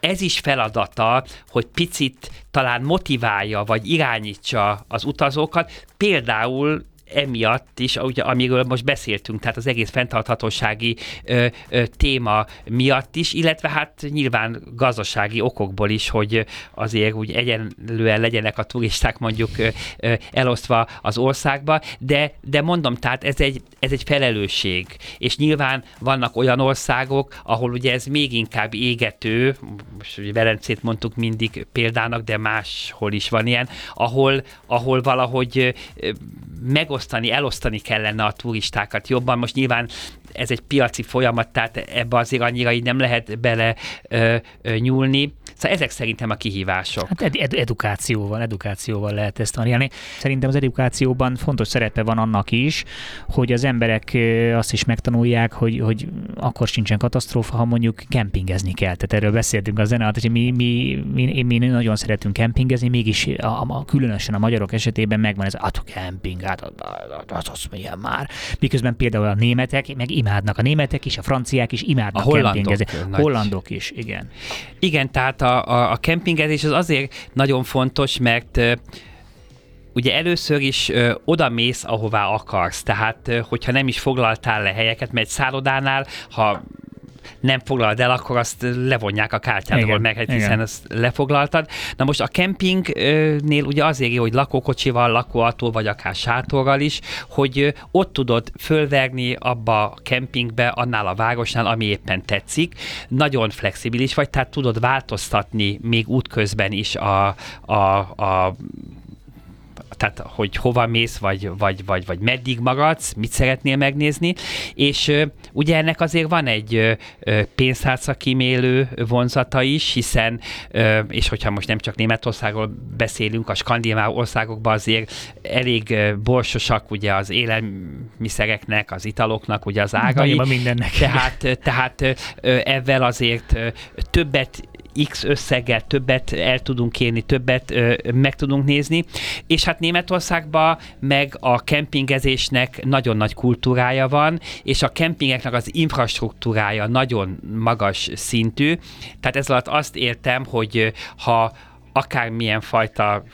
ez is feladata, hogy picit talán motiválja, vagy irányítsa az utazókat, például emiatt is, ugye, amiről most beszéltünk, tehát az egész fenntarthatósági ö, ö, téma miatt is, illetve hát nyilván gazdasági okokból is, hogy azért úgy egyenlően legyenek a turisták mondjuk ö, ö, elosztva az országba, de, de mondom, tehát ez egy, ez egy felelősség, és nyilván vannak olyan országok, ahol ugye ez még inkább égető, most ugye Velencét mondtuk mindig példának, de máshol is van ilyen, ahol, ahol valahogy meg megosztani, elosztani kellene a turistákat jobban. Most nyilván ez egy piaci folyamat, tehát ebbe azért annyira így nem lehet bele ö, ö, nyúlni. Szóval ezek szerintem a kihívások. Hát ed- ed- edukációval, edukációval lehet ezt tanulni. Szerintem az edukációban fontos szerepe van annak is, hogy az emberek azt is megtanulják, hogy, hogy akkor sincsen katasztrófa, ha mondjuk kempingezni kell. Tehát erről beszéltünk a zene hogy mi, mi, mi, mi, nagyon szeretünk kempingezni, mégis a, a, különösen a magyarok esetében megvan ez a kemping, hát az, az milyen már. Miközben például a németek meg imádnak, a németek is, a franciák is imádnak a hollandok, kempingezni. Hollandok is, igen. Igen, tehát a, a, a kempingezés az azért nagyon fontos, mert ugye először is ö, oda mész, ahová akarsz. Tehát, ö, hogyha nem is foglaltál le helyeket, mert egy szállodánál, ha nem foglalod el, akkor azt levonják a kártyádról meg, hát hiszen ezt lefoglaltad. Na most a kempingnél ugye azért jó, hogy lakókocsival, lakóautó, vagy akár sátorral is, hogy ott tudod fölverni abba a kempingbe, annál a városnál, ami éppen tetszik. Nagyon flexibilis vagy, tehát tudod változtatni még útközben is a, a, a tehát hogy hova mész, vagy, vagy, vagy, vagy meddig maradsz, mit szeretnél megnézni, és ugye ennek azért van egy pénztárca kímélő vonzata is, hiszen, és hogyha most nem csak Németországról beszélünk, a skandináv országokban azért elég borsosak ugye az élelmiszereknek, az italoknak, ugye az ágai. mindennek. Tehát, tehát ezzel azért többet X összeggel többet el tudunk érni, többet ö, meg tudunk nézni, és hát Németországban meg a kempingezésnek nagyon nagy kultúrája van, és a kempingeknek az infrastruktúrája nagyon magas szintű, tehát ez alatt azt értem, hogy ha akármilyen fajta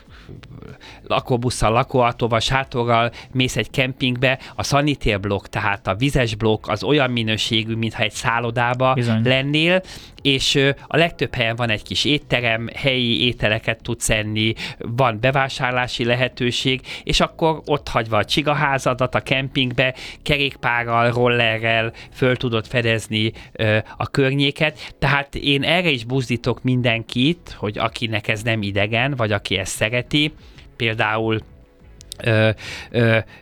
lakóbusszal, lakóautóval, sátorral mész egy kempingbe, a szanitérblokk, tehát a vizes blokk az olyan minőségű, mintha egy szállodába Bizony. lennél, és a legtöbb helyen van egy kis étterem, helyi ételeket tudsz enni, van bevásárlási lehetőség, és akkor ott hagyva a csigaházadat a kempingbe, kerékpárral, rollerrel föl tudod fedezni a környéket. Tehát én erre is buzdítok mindenkit, hogy akinek ez nem idegen, vagy aki ezt szereti, például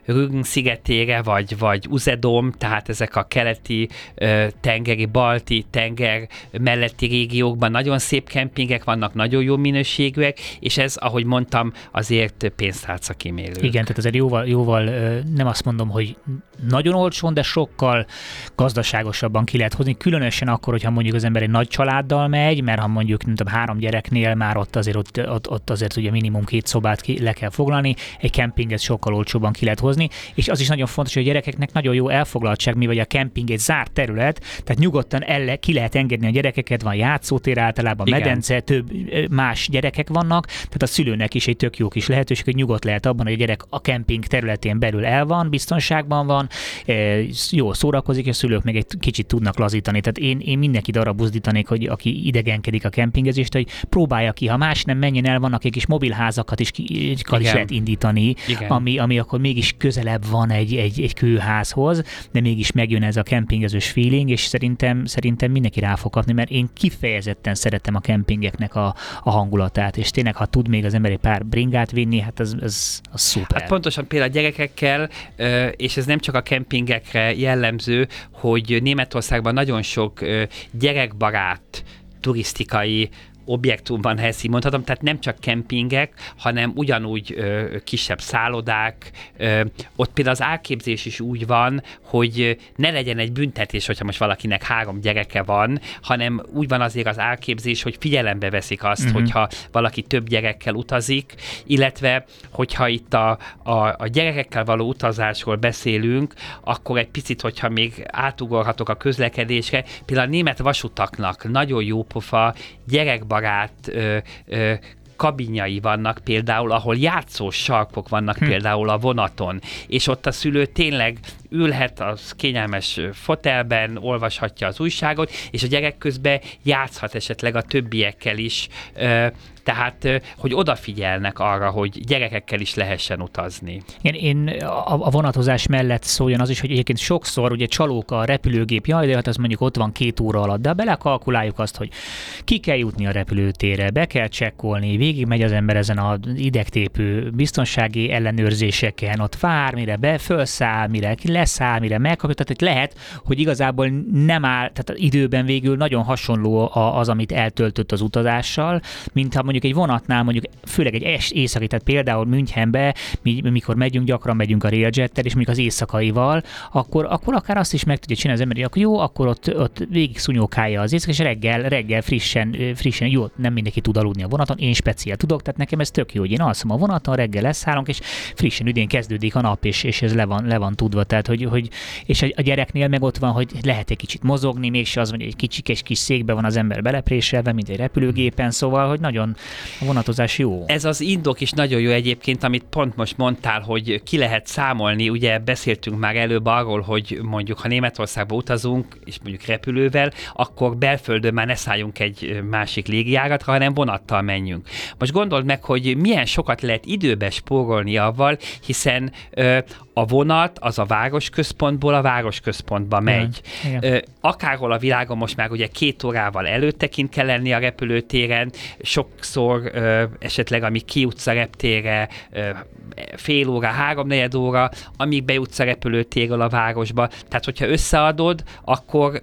Rügen szigetére, vagy, vagy Uzedom, tehát ezek a keleti ö, tengeri, balti tenger melletti régiókban nagyon szép kempingek vannak, nagyon jó minőségűek, és ez, ahogy mondtam, azért pénztárca kimélő. Igen, tehát ezért jóval, jóval nem azt mondom, hogy nagyon olcsón, de sokkal gazdaságosabban ki lehet hozni, különösen akkor, hogyha mondjuk az ember egy nagy családdal megy, mert ha mondjuk mint a három gyereknél már ott azért, ott, ott, ott azért ugye minimum két szobát ki, le kell foglalni, egy kempinget sokkal olcsóbban ki lehet hozni, és az is nagyon fontos, hogy a gyerekeknek nagyon jó elfoglaltság, mi vagy a kemping egy zárt terület, tehát nyugodtan elle, ki lehet engedni a gyerekeket, van játszótér általában, Igen. medence, több más gyerekek vannak, tehát a szülőnek is egy tök jó kis lehetőség, hogy nyugodt lehet abban, hogy a gyerek a kemping területén belül el van, biztonságban van, jó szórakozik, és a szülők még egy kicsit tudnak lazítani. Tehát én, én mindenkit arra buzdítanék, hogy aki idegenkedik a kempingezést, hogy próbálja ki, ha más nem menjen el, vannak egy kis mobilházakat is, ki, is lehet indítani, Igen. ami, ami akkor mégis közelebb van egy, egy, egy kőházhoz, de mégis megjön ez a kempingezős feeling, és szerintem, szerintem mindenki rá fog kapni, mert én kifejezetten szeretem a kempingeknek a, a hangulatát, és tényleg, ha tud még az ember egy pár bringát vinni, hát az, az, az szuper. Hát pontosan például a gyerekekkel, és ez nem csak a kempingekre jellemző, hogy Németországban nagyon sok gyerekbarát turisztikai objektumban helyszí mondhatom, tehát nem csak kempingek, hanem ugyanúgy ö, kisebb szállodák. Ö, ott például az árképzés is úgy van, hogy ne legyen egy büntetés, hogyha most valakinek három gyereke van, hanem úgy van azért az árképzés, hogy figyelembe veszik azt, uh-huh. hogyha valaki több gyerekkel utazik, illetve hogyha itt a, a, a gyerekekkel való utazásról beszélünk, akkor egy picit, hogyha még átugorhatok a közlekedésre, például a német vasutaknak nagyon jó pofa gyerekbarát ö, ö, kabinjai vannak például, ahol játszós sarkok vannak hm. például a vonaton, és ott a szülő tényleg ülhet az kényelmes fotelben, olvashatja az újságot, és a gyerek közben játszhat esetleg a többiekkel is, tehát, hogy odafigyelnek arra, hogy gyerekekkel is lehessen utazni. Igen, én a, a vonatozás mellett szóljon az is, hogy egyébként sokszor ugye csalók a repülőgép, jaj, de hát az mondjuk ott van két óra alatt, de belekalkuláljuk azt, hogy ki kell jutni a repülőtérre, be kell csekkolni, végig megy az ember ezen a idegtépő biztonsági ellenőrzéseken, ott vár, mire be, felszáll, mire leszáll, mire megkapja, tehát hogy lehet, hogy igazából nem áll, tehát időben végül nagyon hasonló az, amit eltöltött az utazással, mint ha mondjuk egy vonatnál, mondjuk főleg egy es, északi, tehát például Münchenbe, mi, mikor megyünk, gyakran megyünk a Railjettel, és mondjuk az éjszakaival, akkor, akkor akár azt is meg tudja csinálni az ember, akkor jó, akkor ott, ott végig szunyókálja az éjszaka, és reggel, reggel frissen, frissen, jó, nem mindenki tud aludni a vonaton, én speciál tudok, tehát nekem ez tök jó, hogy én alszom a vonaton, reggel leszállunk, és frissen üdén kezdődik a nap, és, és ez le van, le van tudva, tehát hogy, hogy és a gyereknél meg ott van, hogy lehet egy kicsit mozogni, mégse az, hogy egy kicsikes kis székbe van az ember belepréselve, mint egy repülőgépen, szóval, hogy nagyon a vonatozás jó. Ez az indok is nagyon jó egyébként, amit pont most mondtál, hogy ki lehet számolni, ugye beszéltünk már előbb arról, hogy mondjuk ha Németországba utazunk, és mondjuk repülővel, akkor belföldön már ne szálljunk egy másik légijágatra, hanem vonattal menjünk. Most gondold meg, hogy milyen sokat lehet időbe spórolni avval, hiszen ö, a vonat az a városközpontból a városközpontba megy. Igen. Akárhol a világon most már ugye két órával előtte kint kell lenni a repülőtéren, sokszor esetleg amíg kijutsz a reptére, fél óra, háromnegyed óra, amíg bejutsz a repülőtérről a városba. Tehát, hogyha összeadod, akkor,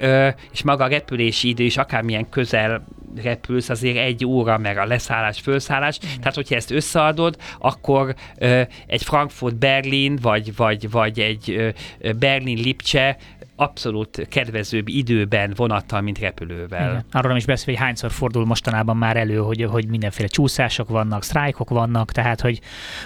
és maga a repülési idő is akármilyen közel repülsz, azért egy óra, meg a leszállás, fölszállás. Mm. Tehát, hogyha ezt összeadod, akkor ö, egy Frankfurt-Berlin, vagy, vagy, vagy egy ö, Berlin-Lipcse abszolút kedvezőbb időben vonattal, mint repülővel. Igen. Arról nem is beszél, hogy hányszor fordul mostanában már elő, hogy, hogy mindenféle csúszások vannak, sztrájkok vannak, tehát hogy,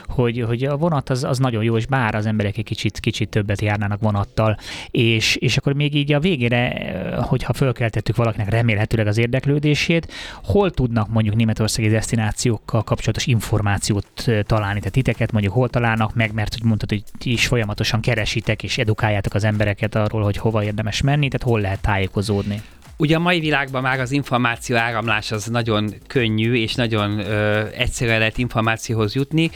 hogy, hogy a vonat az, az nagyon jó, és bár az emberek egy kicsit, kicsit többet járnának vonattal, és, és akkor még így a végére, hogyha fölkeltettük valakinek remélhetőleg az érdeklődését, hol tudnak mondjuk németországi destinációkkal kapcsolatos információt találni, tehát titeket mondjuk hol találnak meg, mert hogy mondtad, hogy is folyamatosan keresitek és edukáljátok az embereket arról, hogy hova érdemes menni, tehát hol lehet tájékozódni? Ugye a mai világban már az információ áramlás az nagyon könnyű, és nagyon ö, egyszerűen lehet információhoz jutni.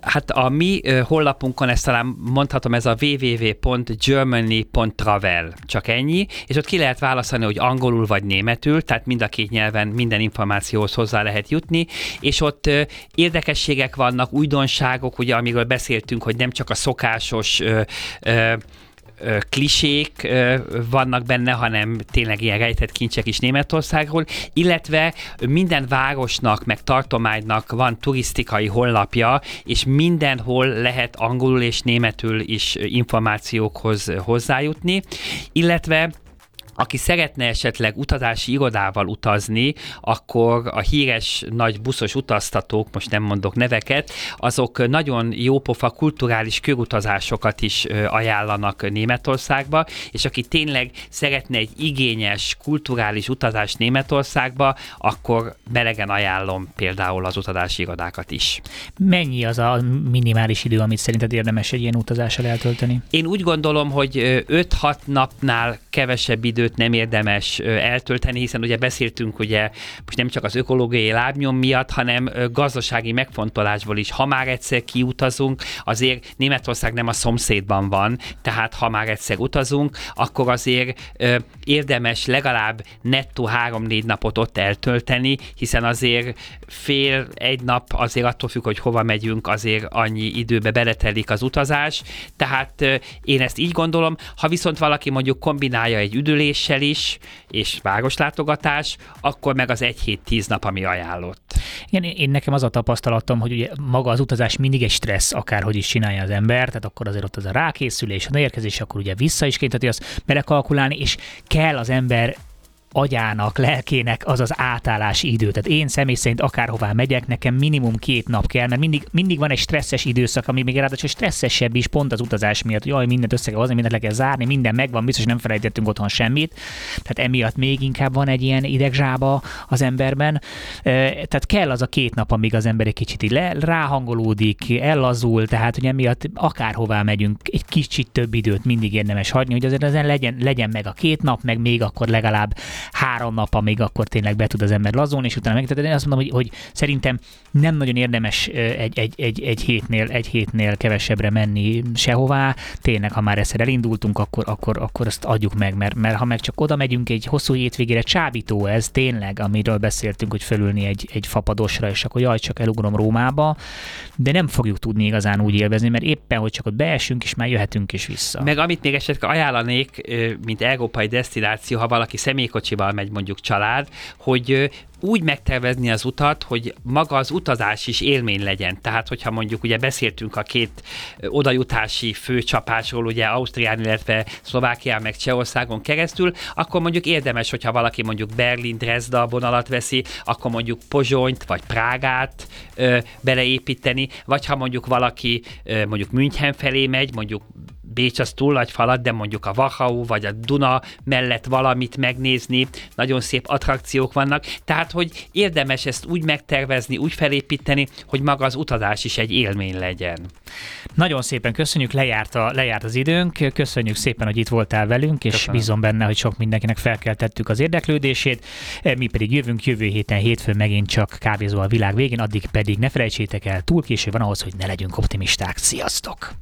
Hát a mi honlapunkon ezt talán mondhatom, ez a www.germany.travel, csak ennyi, és ott ki lehet választani, hogy angolul vagy németül, tehát mind a két nyelven minden információhoz hozzá lehet jutni, és ott érdekességek vannak, újdonságok, ugye amiről beszéltünk, hogy nem csak a szokásos ö, ö, klisék vannak benne, hanem tényleg ilyen rejtett kincsek is Németországról, illetve minden városnak, meg tartománynak van turisztikai honlapja, és mindenhol lehet angolul és németül is információkhoz hozzájutni, illetve aki szeretne esetleg utazási irodával utazni, akkor a híres nagy buszos utaztatók, most nem mondok neveket, azok nagyon jópofa kulturális körutazásokat is ajánlanak Németországba, és aki tényleg szeretne egy igényes kulturális utazást Németországba, akkor melegen ajánlom például az utazási irodákat is. Mennyi az a minimális idő, amit szerinted érdemes egy ilyen utazással eltölteni? Én úgy gondolom, hogy 5-6 napnál kevesebb időt időt nem érdemes eltölteni, hiszen ugye beszéltünk ugye most nem csak az ökológiai lábnyom miatt, hanem gazdasági megfontolásból is. Ha már egyszer kiutazunk, azért Németország nem a szomszédban van, tehát ha már egyszer utazunk, akkor azért érdemes legalább nettó három-négy napot ott eltölteni, hiszen azért fél, egy nap azért attól függ, hogy hova megyünk, azért annyi időbe beletelik az utazás, tehát én ezt így gondolom, ha viszont valaki mondjuk kombinálja egy üdülés edzéssel is, és városlátogatás, akkor meg az egy hét tíz nap, ami ajánlott. Igen, én nekem az a tapasztalatom, hogy ugye maga az utazás mindig egy stressz, akárhogy is csinálja az ember, tehát akkor azért ott az a rákészülés, a érkezés, akkor ugye vissza is kényteti azt belekalkulálni, és kell az ember agyának, lelkének az az átállási idő. Tehát én személy szerint akárhová megyek, nekem minimum két nap kell, mert mindig, mindig van egy stresszes időszak, ami még ráadásul stresszesebb is pont az utazás miatt. Jaj, mindent össze kell hozni, mindent le kell zárni, minden megvan, biztos nem felejtettünk otthon semmit. Tehát emiatt még inkább van egy ilyen idegzsába az emberben. Tehát kell az a két nap, amíg az ember egy kicsit le, ráhangolódik, ellazul, tehát hogy emiatt akárhová megyünk, egy kicsit több időt mindig érdemes hagyni, hogy azért ezen legyen, legyen meg a két nap, meg még akkor legalább három nap, amíg akkor tényleg be tud az ember lazulni, és utána meg. Tehát én azt mondom, hogy, hogy szerintem nem nagyon érdemes egy, egy, egy, egy, hétnél, egy hétnél kevesebbre menni sehová. Tényleg, ha már egyszer elindultunk, akkor, akkor, akkor azt adjuk meg, mert, mert ha meg csak oda megyünk egy hosszú hétvégére, csábító ez tényleg, amiről beszéltünk, hogy fölülni egy, egy fapadosra, és akkor jaj, csak elugrom Rómába, de nem fogjuk tudni igazán úgy élvezni, mert éppen, hogy csak ott beesünk, és már jöhetünk is vissza. Meg amit még esetleg ajánlanék, mint európai destináció, ha valaki személykocsi kocsival megy mondjuk család, hogy úgy megtervezni az utat, hogy maga az utazás is élmény legyen. Tehát, hogyha mondjuk ugye beszéltünk a két odajutási főcsapásról, ugye Ausztrián, illetve Szlovákián, meg Csehországon keresztül, akkor mondjuk érdemes, hogyha valaki mondjuk Berlin, Dresda vonalat veszi, akkor mondjuk Pozsonyt vagy Prágát ö, beleépíteni, vagy ha mondjuk valaki ö, mondjuk München felé megy, mondjuk Bécs az túl nagy falat, de mondjuk a Wachau vagy a Duna mellett valamit megnézni, nagyon szép attrakciók vannak, tehát hogy érdemes ezt úgy megtervezni, úgy felépíteni, hogy maga az utazás is egy élmény legyen. Nagyon szépen köszönjük, lejárt, a, lejárt az időnk, köszönjük szépen, hogy itt voltál velünk, és Köszönöm. bízom benne, hogy sok mindenkinek felkeltettük az érdeklődését. Mi pedig jövünk jövő héten, hétfőn megint csak kávézó a világ végén, addig pedig ne felejtsétek el, túl késő van ahhoz, hogy ne legyünk optimisták. Sziasztok!